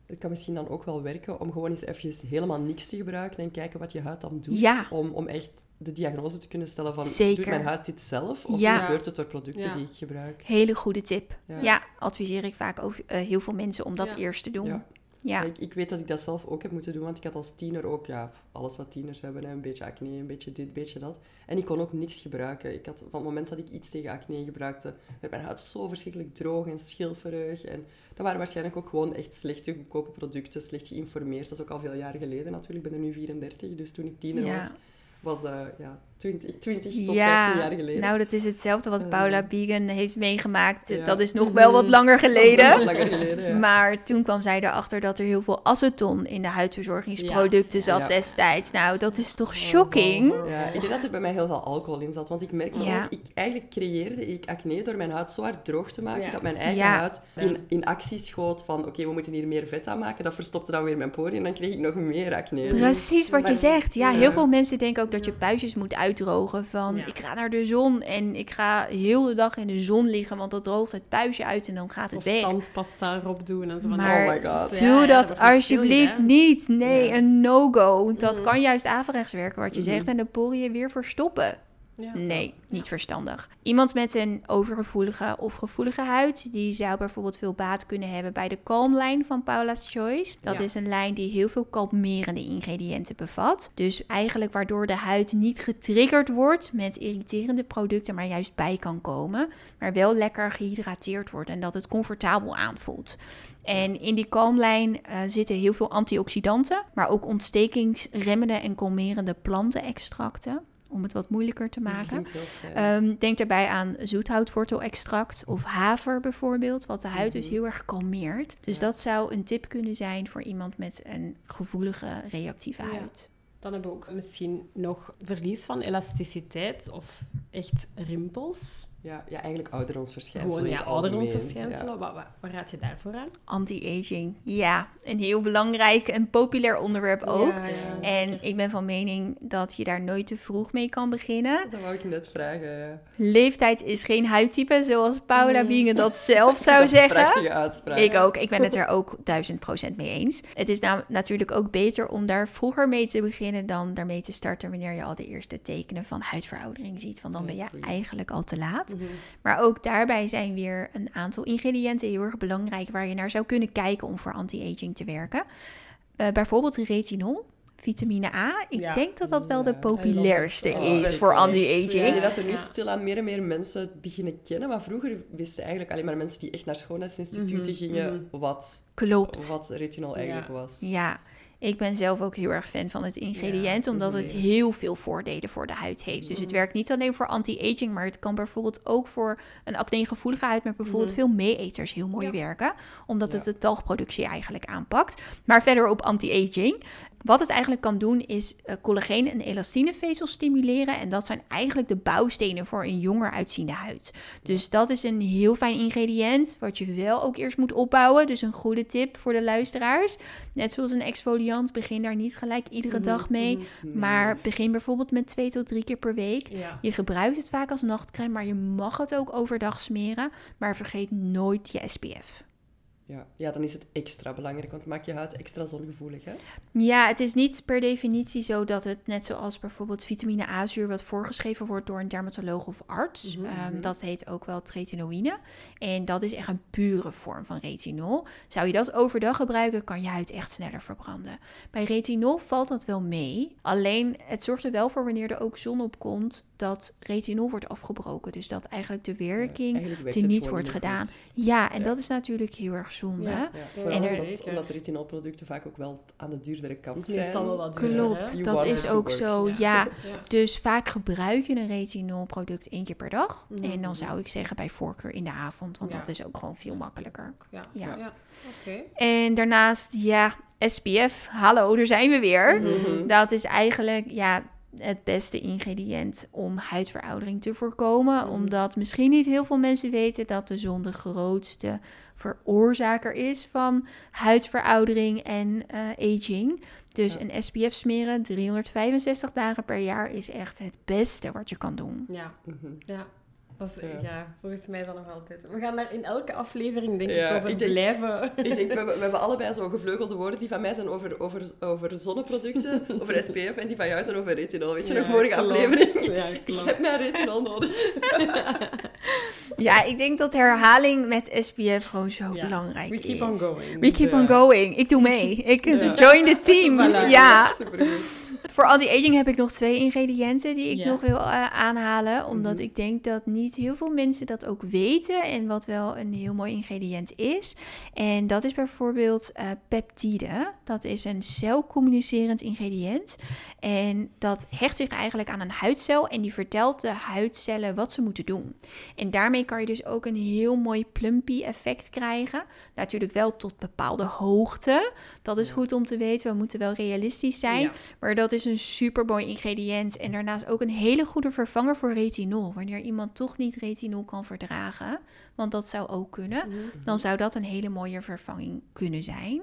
Het kan misschien dan ook wel werken om gewoon eens even helemaal niks te gebruiken en kijken wat je huid dan doet. Ja. Om, om echt de diagnose te kunnen stellen van, Zeker. doet mijn huid dit zelf? Of ja. gebeurt het door producten die ik gebruik? Hele goede tip. Ja, adviseer ik vaak over, uh, heel veel mensen om dat eerst te doen. Ja. Ik, ik, weet dat ik dat zelf ook heb moeten doen, want ik had als tiener ook, ja, alles wat tieners hebben, een beetje acne, een beetje dit, een beetje dat. En ik kon ook niks gebruiken. Ik had, van het moment dat ik iets tegen acne gebruikte, werd mijn huid zo verschrikkelijk droog en schilferig. En dat waren waarschijnlijk ook gewoon echt slechte, goedkope producten, slecht geïnformeerd. Dat is ook al veel jaren geleden natuurlijk. Ik ben er nu 34, dus toen ik tiener was, was uh, ja, 20, 20 tot ja, 15 jaar geleden. Nou, dat is hetzelfde wat Paula Began heeft meegemaakt. Dat is nog wel wat langer geleden. langer geleden ja. Maar toen kwam zij erachter dat er heel veel aceton in de huidverzorgingsproducten zat destijds. Nou, dat is toch shocking? Ja, ik denk dat er bij mij heel veel alcohol in zat. Want ik merkte ook, ik, eigenlijk creëerde ik acne door mijn huid zo hard droog te maken, dat mijn eigen huid in, in actie schoot van, oké, we moeten hier meer vet aan maken. Dat verstopte dan weer mijn poriën en dan kreeg ik nog meer acne. Precies wat je zegt. Ja, heel veel mensen denken ook dat je puistjes moet uit uitdrogen. Van ik ga naar de zon en ik ga heel de dag in de zon liggen, want dat droogt het puistje uit en dan gaat het of weg. tandpasta erop doen en zo. Maar oh my God. doe dat alsjeblieft niet. Nee, een no-go. Dat mhm. kan juist averechts werken, wat je zegt, mhm. en de poriën weer verstoppen. Ja. Nee, niet verstandig. Iemand met een overgevoelige of gevoelige huid, die zou bijvoorbeeld veel baat kunnen hebben bij de kalmlijn van Paula's Choice. Dat Ja. is een lijn die heel veel kalmerende ingrediënten bevat. Dus eigenlijk waardoor de huid niet getriggerd wordt met irriterende producten, maar juist bij kan komen. Maar wel lekker gehydrateerd wordt en dat het comfortabel aanvoelt. En in die kalmlijn eh, zitten heel veel antioxidanten, maar ook ontstekingsremmende en kalmerende plantenextracten. Om het wat moeilijker te maken. Ehm, denk daarbij aan zoethoutwortelextract of haver bijvoorbeeld, wat de huid dus Mhm. heel erg kalmeert. Dus Ja. dat zou een tip kunnen zijn voor iemand met een gevoelige, reactieve Ja. huid. Dan hebben we ook misschien nog verlies van elasticiteit of echt rimpels. Ja, ja, eigenlijk ouderdomsverschijnselen. Gewoon ja, ouderdomsverschijnselen. Ja. Wat, wat, wat raad je daarvoor aan? Anti-aging, ja, een heel belangrijk en populair onderwerp ook. Ja, ja, En zeker. ik ben van mening dat je daar nooit te vroeg mee kan beginnen. Dat wou ik net vragen. Leeftijd is geen huidtype, zoals Paula Mm. Dat zelf zou Dat is een zeggen. Prachtige uitspraak. Ik ook. Ik ben het er ook duizend procent mee eens. Het is nou natuurlijk ook beter om daar vroeger mee te beginnen dan daarmee te starten wanneer je al de eerste tekenen van huidveroudering ziet. Want dan ben je eigenlijk al te laat. Mhm. Maar ook daarbij zijn weer een aantal ingrediënten heel erg belangrijk waar je naar zou kunnen kijken om voor anti-aging te werken. Eh, bijvoorbeeld retinol, vitamine A. Ik Ja. denk dat dat wel de Ja. populairste is Oh, voor anti-aging. Ik denk dat er nu Ja. stilaan meer en meer mensen het beginnen kennen. Maar vroeger wisten eigenlijk alleen maar mensen die echt naar schoonheidsinstituten Mhm, gingen wat, Klopt. wat retinol eigenlijk Ja. was. Ja, ik ben zelf ook heel erg fan van het ingrediënt, Ja, omdat het heel veel voordelen voor de huid heeft. Dus het werkt niet alleen voor anti-aging, maar het kan bijvoorbeeld ook voor een acnegevoelige huid met bijvoorbeeld veel meeeters heel mooi Ja. werken, omdat het de talgproductie eigenlijk aanpakt. Maar verder op anti-aging. Wat het eigenlijk kan doen is eh, collageen en elastinevezels stimuleren. En dat zijn eigenlijk de bouwstenen voor een jonger uitziende huid. Dus dat is een heel fijn ingrediënt, wat je wel ook eerst moet opbouwen. Dus een goede tip voor de luisteraars. Net zoals een exfoliant, begin daar niet gelijk iedere dag mee. Mhm. Maar begin bijvoorbeeld met twee tot drie keer per week. Ja. Je gebruikt het vaak als nachtcrème, maar je mag het ook overdag smeren. Maar vergeet nooit je SPF. Ja. ja, dan is het extra belangrijk, want het maakt je huid extra zongevoelig. Hè? Ja, het is niet per definitie zo dat het net zoals bijvoorbeeld vitamine A-zuur wat voorgeschreven wordt door een dermatoloog of arts. Mhm, Ehm, dat heet ook wel tretinoïne. En dat is echt een pure vorm van retinol. Zou je dat overdag gebruiken, kan je huid echt sneller verbranden. Bij retinol valt dat wel mee. Alleen het zorgt er wel voor wanneer er ook zon op komt dat retinol wordt afgebroken. Dus dat eigenlijk de werking Eigenlijk werkt die het niet gewoon wordt gedaan. Ja, en Ja. dat is natuurlijk heel erg zonde. Ja. Ja, Ja, vooral omdat, omdat retinolproducten vaak ook wel aan de duurdere kant Het is zijn. duurder, Klopt, hè? Dat is ook work. zo. Ja. Ja, Ja. dus vaak gebruik je een retinolproduct één keer per dag. Mhm. En dan zou ik zeggen bij voorkeur in de avond, want Ja. dat is ook gewoon veel makkelijker. Ja. Ja. Ja. Oké. En daarnaast, ja, SPF, hallo, daar zijn we weer. Mhm. Dat is eigenlijk, ja, het beste ingrediënt om huidveroudering te voorkomen. Mhm. Omdat misschien niet heel veel mensen weten dat de zon de grootste veroorzaker is van huidveroudering en eh, aging. Dus Ja. een SPF smeren 365 dagen per jaar is echt het beste wat je kan doen. Ja. Mhm. Ja. Dat is, Ja. ja. volgens mij dan nog altijd. We gaan daar in elke aflevering, denk Ja, ik, over ik denk- blijven. Ik denk, we hebben, we hebben allebei zo gevleugelde woorden. Die van mij zijn over, over, over zonneproducten, over SPF, en die van jou zijn over retinol. Weet je Ja, nog, vorige klopt. aflevering? Ja, Ik klopt. heb mijn retinol nodig. Ja, ik denk dat herhaling met SPF gewoon zo Ja. belangrijk We is. keep on going. We keep on going. Ik doe mee. Ik Ja. join the team. Voilà. Ja. Supergoed. Voor anti-aging heb ik nog twee ingrediënten die ik Ja. nog wil eh, aanhalen. Omdat Mhm. ik denk dat niet heel veel mensen dat ook weten. En wat wel een heel mooi ingrediënt is. En dat is bijvoorbeeld eh, peptide. Dat is een celcommunicerend ingrediënt. En dat hecht zich eigenlijk aan een huidcel. En die vertelt de huidcellen wat ze moeten doen. En daarmee kan je dus ook een heel mooi plumpy effect krijgen. Natuurlijk wel tot bepaalde hoogte. Dat is goed om te weten. We moeten wel realistisch zijn. Ja. Maar dat is een super mooi ingrediënt. En daarnaast ook een hele goede vervanger voor retinol. Wanneer iemand toch niet retinol kan verdragen, want dat zou ook kunnen, Mhm. dan zou dat een hele mooie vervanging kunnen zijn.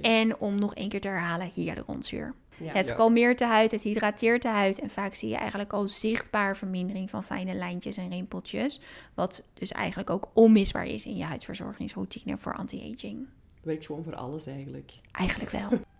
En om nog één keer te herhalen, hyaluronzuur. Ja. Het Ja. kalmeert de huid, het hydrateert de huid. En vaak zie je eigenlijk al zichtbaar vermindering van fijne lijntjes en rimpeltjes. Wat dus eigenlijk ook onmisbaar is in je huidverzorgingsroutine voor anti-aging. Werkt gewoon voor alles eigenlijk. Eigenlijk wel.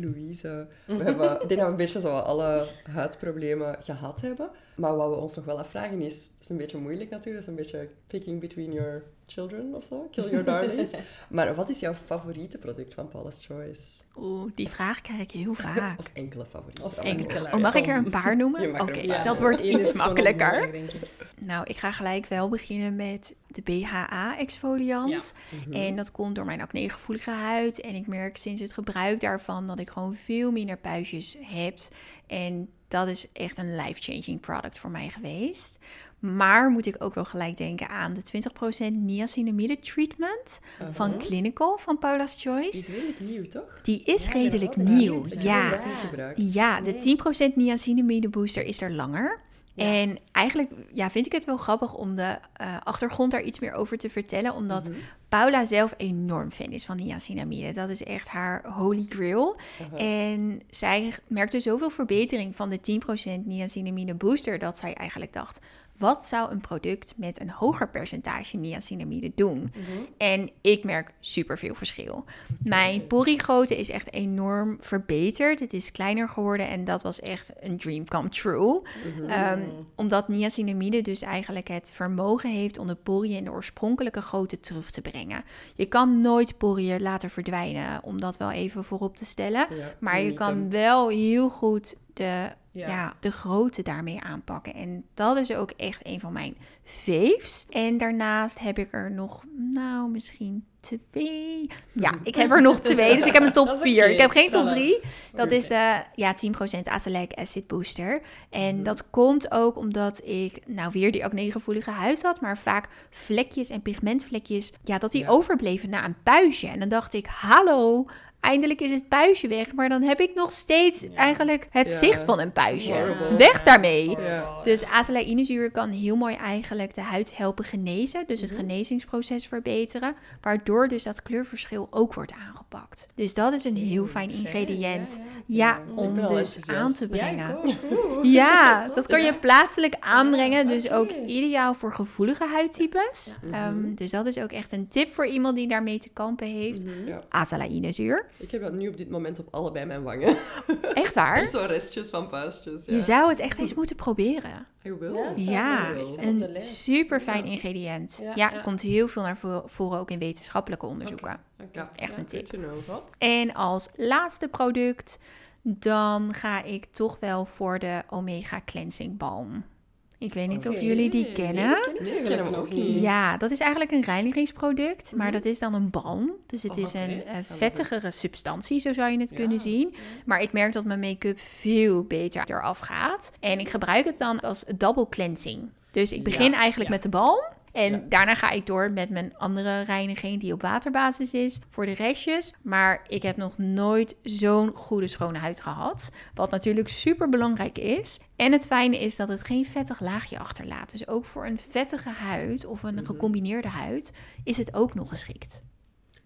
Louise. We hebben, ik denk dat we een beetje zo alle huidproblemen gehad hebben. Maar wat we ons nog wel afvragen is, het is een beetje moeilijk natuurlijk, het is een beetje picking between your children of zo, kill your darlings. maar wat is jouw favoriete product van Paula's Choice? Oeh, die vraag krijg ik heel vaak. Of enkele favorieten. Of enkele. Oh, mag ik er een paar noemen? Oké, dat wordt iets makkelijker. onmogelijk, denk ik. Nou, ik ga gelijk wel beginnen met de BHA-exfoliant. Mhm. En dat komt door mijn acnegevoelige huid. En ik merk sinds het gebruik daarvan dat ik gewoon veel minder puistjes heb. En dat is echt een life-changing product voor mij geweest. Maar moet ik ook wel gelijk denken aan de 20% niacinamide treatment van Mhm. Clinical van Paula's Die Choice. is redelijk nieuw, toch? Die is Ja, redelijk nieuw. Die Ja, gebruikt. ja, de Nee. 10% niacinamide booster is er langer. Ja. En eigenlijk ja, vind ik het wel grappig om de eh, achtergrond daar iets meer over te vertellen. Omdat Mhm. Paula zelf enorm fan is van niacinamide. Dat is echt haar holy grail. Aha. En zij merkte zoveel verbetering van de 10% niacinamide booster... dat zij eigenlijk dacht, wat zou een product met een hoger percentage niacinamide doen? Mhm. En ik merk superveel verschil. Mijn porigrootte is echt enorm verbeterd. Het is kleiner geworden en dat was echt een dream come true. Mhm. Ehm, omdat niacinamide dus eigenlijk het vermogen heeft om de poriën in de oorspronkelijke grootte terug te brengen. Je kan nooit poriën laten verdwijnen, om dat wel even voorop te stellen. Ja, Maar je kan wel heel goed de, Ja. ja. de grootte daarmee aanpakken. En dat is ook echt een van mijn faves. En daarnaast heb ik er nog, nou, misschien twee. Ja, ik heb er nog twee. Dus ik heb een top Dat is vier. oké. Ik heb geen top Tel drie. Dat Oké. is de ja, 10% azelaic acid booster. En Mhm. dat komt ook omdat ik nou weer die acnegevoelige huid had, maar vaak vlekjes en pigmentvlekjes, ja, dat die Ja. overbleven na een puistje. En dan dacht ik, hallo, eindelijk is het puistje weg, maar dan heb ik nog steeds eigenlijk het Ja. zicht van een puistje. Horrible. Weg daarmee. Ja. Dus azelainezuur kan heel mooi eigenlijk de huid helpen genezen. Dus het Mhm. genezingsproces verbeteren. Waardoor dus dat kleurverschil ook wordt aangepakt. Dus dat is een heel fijn ingrediënt. Ja, om dus aan te brengen. Ja, dat kan je plaatselijk aanbrengen. Dus ook ideaal voor gevoelige huidtypes. Mhm. Ehm, dus dat is ook echt een tip voor iemand die daarmee te kampen heeft. Mhm. Ik heb dat nu op dit moment op allebei mijn wangen. Echt waar? Echt zo restjes van puistjes. Ja. Je zou het echt eens moeten proberen. Ik wil. Ja, Ja, een super fijn Ja. ingrediënt. Ja, Ja, ja. komt heel veel naar vo- voren ook in wetenschappelijke onderzoeken. Echt Ja, een tip. En als laatste product, dan ga ik toch wel voor de Omega Cleansing Balm. Ik weet niet of jullie die kennen. Nee, die ken ik Nee, ik eigenlijk ken hem nog ook niet. Ja, dat is eigenlijk een reinigingsproduct, maar Mhm. dat is dan een balm. Dus het Oh, is een eh, vettigere substantie, zo zou je het Ja. kunnen zien. Maar ik merk dat mijn make-up veel beter eraf gaat. En ik gebruik het dan als double cleansing. Dus ik begin Ja, eigenlijk ja. met de balm. En Ja. daarna ga ik door met mijn andere reiniging die op waterbasis is voor de restjes. Maar ik heb nog nooit zo'n goede schone huid gehad. Wat natuurlijk super belangrijk is. En het fijne is dat het geen vettig laagje achterlaat. Dus ook voor een vettige huid of een Mhm. gecombineerde huid is het ook nog geschikt.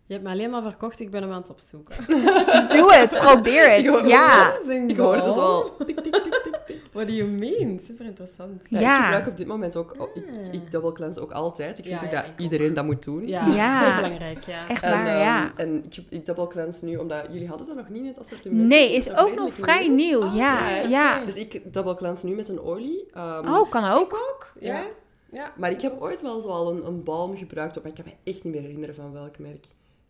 Je hebt me alleen maar verkocht, ik ben hem aan het opzoeken. Doe het, probeer hoor- het. Ja. Ik hoorde het al. What do you mean? Super interessant. Ja, Ja. Ik gebruik op dit moment ook... oh, ik, Ah. ik double cleanse ook altijd. Ik vind Ja, ook ja, dat ik ook. iedereen dat moet doen. Ja, Ja. zeer belangrijk, ja. Echt En, waar, ehm, ja. En ik, ik double cleanse nu, omdat jullie hadden dat nog niet in het assortiment. Nee, Dus is dat ook nog vrij nieuw. Oh, Ja, ja. Dus ik double cleanse nu met een olie. ehm, Oh, kan ook. ook? Ja? Ja. Ja. Maar ik heb ooit wel zo al een, een balm gebruikt, op, maar ik kan me echt niet meer herinneren van welk merk.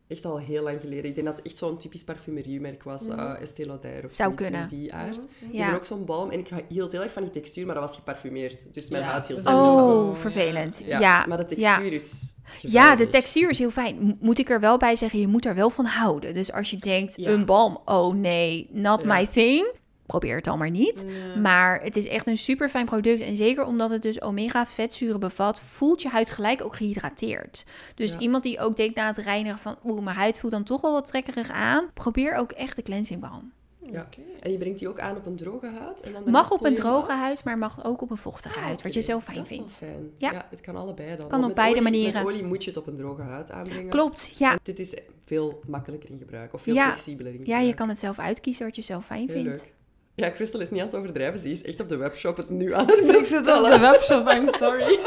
Echt al heel lang geleden. Ik denk dat het echt zo'n typisch parfumeriemerk was. Eh Estée Lauder of Zou kunnen. in die aard. Mhm. Ik Ja. heb ook zo'n balm en ik hield heel erg van die textuur, maar dat was geparfumeerd. Dus mijn Ja, huid hield van. Oh, Ja. vervelend. Ja, Ja, maar de ja. textuur is Ja, de textuur is heel fijn. Moet ik er wel bij zeggen, je moet er wel van houden. Dus als je denkt, Ja. een balm, oh nee, not Ja. my thing. Probeer het dan maar niet. Ja. Maar het is echt een super fijn product. En zeker omdat het dus omega vetzuren bevat, voelt je huid gelijk ook gehydrateerd. Dus Ja. iemand die ook denkt na het reinigen van, oeh, mijn huid voelt dan toch wel wat trekkerig aan. Probeer ook echt de cleansing balm. Ja. En je brengt die ook aan op een droge huid? En dan Mag op een droge af? huid, maar mag ook op een vochtige Ah, huid. Wat je zelf fijn Dat vindt. fijn. Ja. Ja. het kan allebei dan. Kan op met beide olie- manieren. Met olie moet je het op een droge huid aanbrengen. Klopt, ja. Want Dit is veel makkelijker in gebruik. Of veel Ja. flexibeler in Ja, gebruik. je kan het zelf uitkiezen wat je zelf fijn Heel vindt. leuk. Ja, Crystal is niet aan het overdrijven. Ze is echt op de webshop het nu aan het Ik zit op bestellen. de webshop, I'm sorry.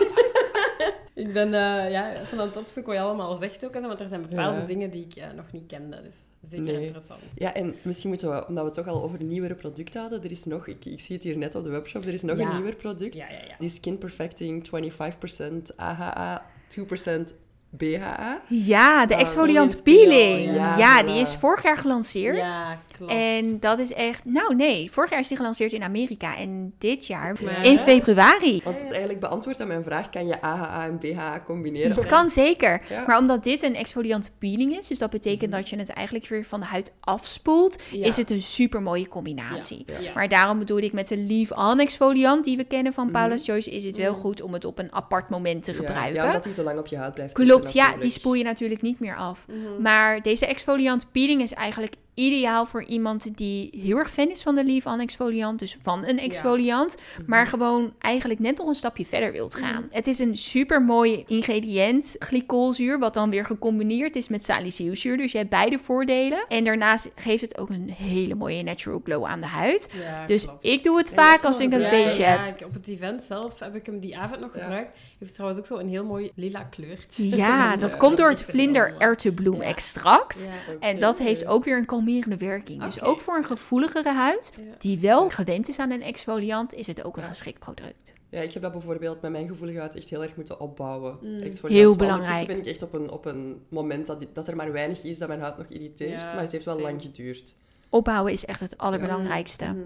ik ben eh, ja, van aan het opzoeken wat je allemaal zegt ook. Want er zijn bepaalde Ja. dingen die ik eh, nog niet kende. Dus zeker Nee. interessant. Ja, en misschien moeten we, omdat we het toch al over nieuwere producten hadden, er is nog, ik, ik zie het hier net op de webshop, er is nog Ja. een nieuwer product. Ja, ja, ja. Die Skin Perfecting 25% AHA, 2% BHA. Ja, de Oh, exfoliant peeling. ja. Ja, die is vorig jaar gelanceerd. Ja, klopt. En dat is echt... Nou nee, vorig jaar is die gelanceerd in Amerika. En dit jaar Ja. in februari. Want het eigenlijk beantwoordt aan mijn vraag, kan je AHA en BHA combineren? Dat kan zeker. Ja. Maar omdat dit een exfoliant peeling is, dus dat betekent dat je het eigenlijk weer van de huid afspoelt, Ja. is het een super mooie combinatie. Ja. Ja. Maar daarom bedoelde ik met de leave-on exfoliant die we kennen van Paula's Mhm. Choice, is het wel Mhm. goed om het op een apart moment te Ja, gebruiken. Ja, omdat die zo lang op je huid blijft Klopt, zitten ja, die spoel je natuurlijk niet meer af. Mhm. Maar deze exfoliant peeling is eigenlijk ideaal voor iemand die heel erg fan is van de leave-on exfoliant, dus van een exfoliant, Mhm. maar gewoon eigenlijk net nog een stapje verder wilt gaan. Het is een super mooi ingrediënt, glycolzuur, wat dan weer gecombineerd is met salicylzuur, dus je hebt beide voordelen. En daarnaast geeft het ook een hele mooie natural glow aan de huid. Ja, Dus klopt. ik doe het vaak als ik een feestje heb. Ja, op het event zelf heb ik hem die avond nog Ja. gebruikt. Heeft trouwens ook zo een heel mooi lila kleurtje. Ja, dat Ja, komt door het vlinder erwtenbloem Ja. extract. Ja. En dat heeft ook weer een kalmerende werking. Dus ook voor een gevoeligere huid, Ja. die wel gewend is aan een exfoliant, is het ook een Ja. geschikt product. Ja, ik heb dat bijvoorbeeld met mijn gevoelige huid echt heel erg moeten opbouwen. Mm. Heel belangrijk. ben ik echt op een, op een moment dat, dat er maar weinig is dat mijn huid nog irriteert. Ja, maar het heeft wel same. lang geduurd. Opbouwen is echt het allerbelangrijkste. Mhm.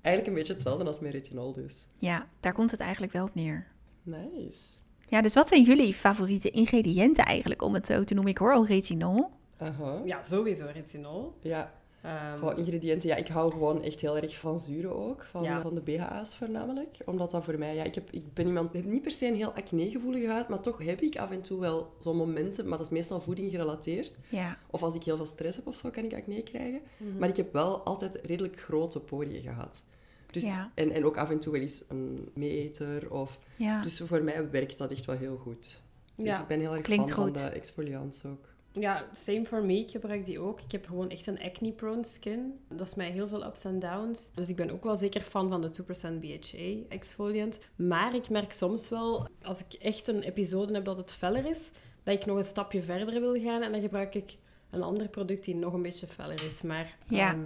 Eigenlijk een beetje hetzelfde als mijn retinol dus. Ja, daar komt het eigenlijk wel op neer. Nice. Ja, dus wat zijn jullie favoriete ingrediënten eigenlijk, om het zo te noemen? Ik hoor al retinol. Aha. Ja, sowieso retinol. Ja, Ehm, oh, ingrediënten. Ja, ik hou gewoon echt heel erg van zuren ook. Van, Ja. van de BHA's voornamelijk. Omdat dat voor mij... Ja, ik, heb, ik ben iemand... Ik heb niet per se een heel acne-gevoelige huid, maar toch heb ik af en toe wel zo'n momenten. Maar dat is meestal voeding gerelateerd. Ja, Of als ik heel veel stress heb of zo, kan ik acne krijgen. mhm. Maar ik heb wel altijd redelijk grote poriën gehad. Dus, Ja. en, en ook af en toe wel eens een meeter. Of, ja. Dus voor mij werkt dat echt wel heel goed. Dus Ja. ik ben heel erg Klinkt fan goed. van de exfoliants ook. Ja, same for me. Ik gebruik die ook. Ik heb gewoon echt een acne-prone skin. Dat is mij heel veel ups en downs. Dus ik ben ook wel zeker fan van de 2% BHA exfoliant. Maar ik merk soms wel, als ik echt een episode heb dat het feller is, dat ik nog een stapje verder wil gaan. En dan gebruik ik een ander product die nog een beetje feller is. Maar Ja. ehm,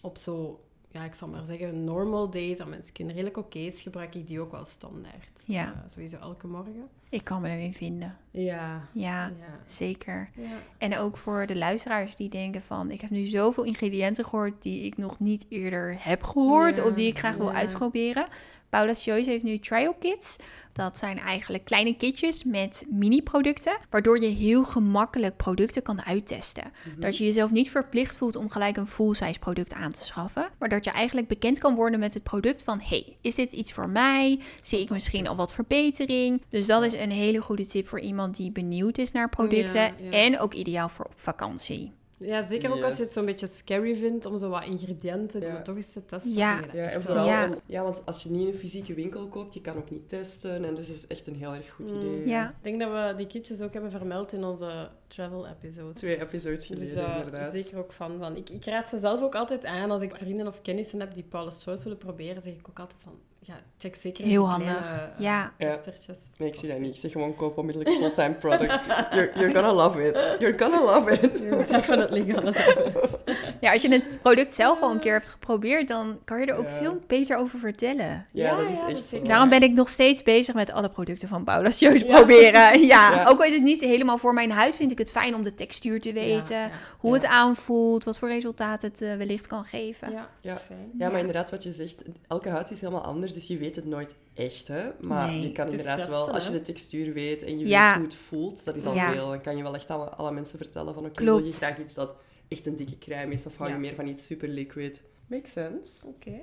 op zo, ja, ik zal maar zeggen, normal days, dat mijn skin redelijk oké is, gebruik ik die ook wel standaard. Ja. Eh, sowieso elke morgen. Ik kan me erin vinden. Ja. Ja, Ja. zeker. ja. En ook voor de luisteraars die denken van... ik heb nu zoveel ingrediënten gehoord die ik nog niet eerder heb gehoord... Ja, of die ik graag wil uitproberen. Paula's Choice heeft nu trial kits. Dat zijn eigenlijk kleine kitjes met mini-producten... waardoor je heel gemakkelijk producten kan uittesten. Mhm. Dat je jezelf niet verplicht voelt om gelijk een full-size product aan te schaffen... maar dat je eigenlijk bekend kan worden met het product van... hey, is dit iets voor mij? Zie ik misschien al wat verbetering? Dus dat is een hele goede tip voor iemand die benieuwd is naar producten... Ja, ja. en ook ideaal voor op vakantie. Ja, zeker ook als je het zo'n beetje scary vindt om zo wat ingrediënten Ja. toch eens te testen. Ja. en vooral, Ja. want als je niet in een fysieke winkel koopt, je kan ook niet testen. En dus is echt een heel erg goed Mm. idee. Ja. Ik denk dat we die kitjes ook hebben vermeld in onze travel-episode. Twee episodes geleden, Dus uh, inderdaad. zeker ook fan van. Ik, ik raad ze zelf ook altijd aan als ik vrienden of kennissen heb die Paula's Choice willen proberen, zeg ik ook altijd van, ja, check zeker Heel handig. kleine, eh, Ja. Ja. Nee, ik zie dat niet. Ik zeg gewoon koop onmiddellijk full-time product. You're, you're gonna love it. You're gonna love it. You're definitely gonna love it. Ja, als je het product zelf al een keer hebt geprobeerd, dan kan je er ook Ja. veel beter over vertellen. Ja, Ja, dat is dat echt. Daarom ben ik nog steeds bezig met alle producten van Paula's Ja. proberen. Ja, Ja. ook al is het niet helemaal voor mijn huid, vind ik het fijn om de textuur te weten. Ja, Hoe Ja. het aanvoelt, wat voor resultaat het eh, wellicht kan geven. ja. ja. Ja. fijn. Ja, maar Ja. inderdaad, wat je zegt, elke huid is helemaal anders, dus je weet het nooit echt, hè. Maar Nee. je kan inderdaad testen, wel, als je de textuur weet en je Ja. weet hoe het voelt, dat is al Ja. veel. Dan kan je wel echt aan alle mensen vertellen van, oké, wil je graag iets dat echt een dikke crème is, of hou je meer van iets super liquid? Makes sense. Oké.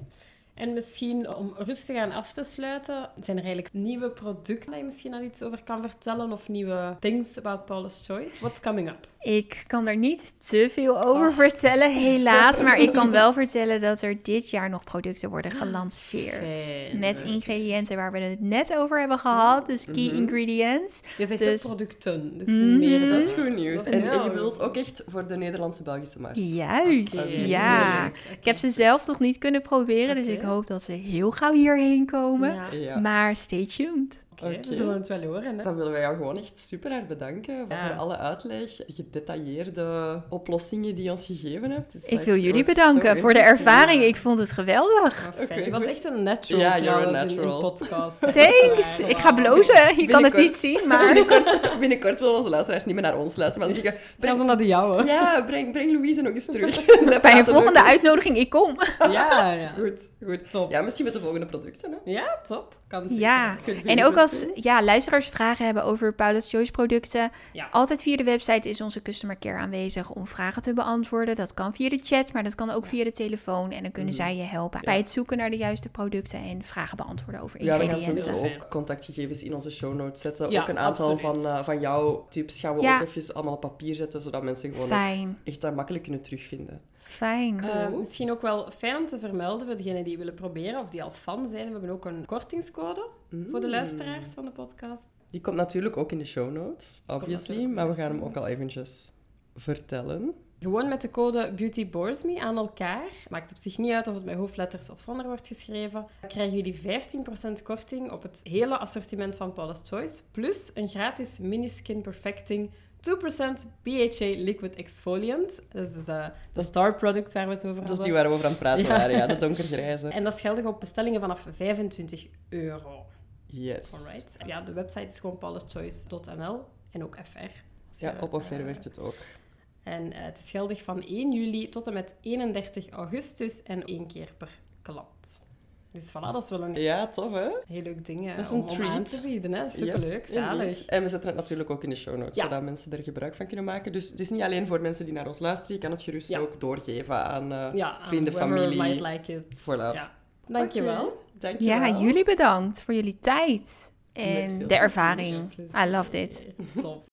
En misschien om rustig aan af te sluiten, zijn er eigenlijk nieuwe producten dat je misschien al iets over kan vertellen? Of nieuwe things about Paula's Choice? What's coming up? Ik kan er niet te veel over Ach. vertellen, helaas. Maar ik kan wel vertellen dat er dit jaar nog producten worden gelanceerd. Fijn. Met ingrediënten waar we het net over hebben gehad. Dus key Mhm. ingredients. Je zegt Dus- ook producten, dus Mhm. meer Dat is goed nieuws. En, je bedoelt ook echt voor de Nederlandse-Belgische markt. Juist, ja. Ik heb ze zelf nog niet kunnen proberen, dus ik hoop dat ze heel gauw hierheen komen. Ja. Ja. Maar stay tuned. Oké, Oké. we zullen het wel horen. Hè? Dan willen wij jou gewoon echt super hard bedanken Ja. voor alle uitleg, gedetailleerde oplossingen die je ons gegeven hebt. Ik wil jullie bedanken voor de ervaring. Ik vond het geweldig. Oké, je was echt een natural Ja, in- natural. podcast. Thanks. Ik ga blozen. Je kan het niet zien, maar... Binnenkort, binnenkort willen onze luisteraars niet meer naar ons luisteren, maar ze zeggen... Gaan ze Breng, naar de jouwe? ja, breng, breng Louise nog eens terug. Bij een volgende uitnodiging, ik kom. Ja, ja. Goed, goed. Top. Ja, misschien met de volgende producten, hè. Ja, top. Kan. Ja. En ook als ja, luisteraars vragen hebben over Paula's Choice producten, Ja. altijd via de website is onze customer care aanwezig om vragen te beantwoorden. Dat kan via de chat, maar dat kan ook via de telefoon. En dan kunnen Mhm. zij je helpen bij het zoeken naar de juiste producten en vragen beantwoorden over Ja, we gaan ingrediënten. sowieso ook contactgegevens in onze show notes zetten. Ja, ook een aantal absoluut. van, eh, van jouw tips gaan we Ja. ook even allemaal op papier zetten, zodat mensen gewoon Fijn, echt dat makkelijk kunnen terugvinden. Fijn. Eh, misschien ook wel fijn om te vermelden voor degenen die willen proberen of die al fan zijn. We hebben ook een kortingscode voor de Mm. luisteraars van de podcast. Die komt natuurlijk ook in de show notes, obviously, maar we gaan hem ook al eventjes vertellen. Gewoon met de code BeautyBoresMe aan elkaar. Maakt op zich niet uit of het met hoofdletters of zonder wordt geschreven. Krijgen jullie 15% korting op het hele assortiment van Paula's Choice. Plus een gratis mini skin perfecting 2% BHA liquid exfoliant. Dat is dus, eh, de star product waar we het over Dat is hadden. die waar we over aan het praten Ja. waren, ja, de donkergrijze. En dat is geldig op bestellingen vanaf 25 euro. Yes. Alright. Ja, de website is gewoon pauluschoice.nl en ook FR. Ja, je, op eh, werkt het ook. En eh, het is geldig van 1 juli tot en met 31 augustus en één keer per klant. Dus voilà, dat is wel een Ja, tof hè? heel leuk ding eh, Dat is een om, om aan treat. te bieden. Hè. Superleuk, Yes, zalig. indeed. En we zetten het natuurlijk ook in de show notes, Ja. zodat mensen er gebruik van kunnen maken. Dus het is niet alleen voor mensen die naar ons luisteren, je kan het gerust Ja. ook doorgeven aan eh, Ja, vrienden, familie. might like it. Voilà. Ja. Dankjewel. Dankjewel. Ja, jullie bedankt voor jullie tijd en de ervaring. I loved it. Top.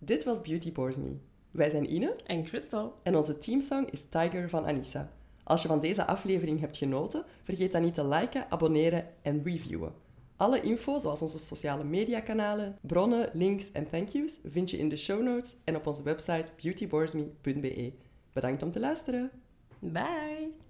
Dit was Beauty Bores Me. Wij zijn Ine En Crystal. en onze teamsong is Tiger van Anissa. Als je van deze aflevering hebt genoten, vergeet dan niet te liken, abonneren en reviewen. Alle info, zoals onze sociale mediakanalen, bronnen, links en thank yous, vind je in de show notes en op onze website beautyboresme.be. Bedankt om te luisteren. Bye.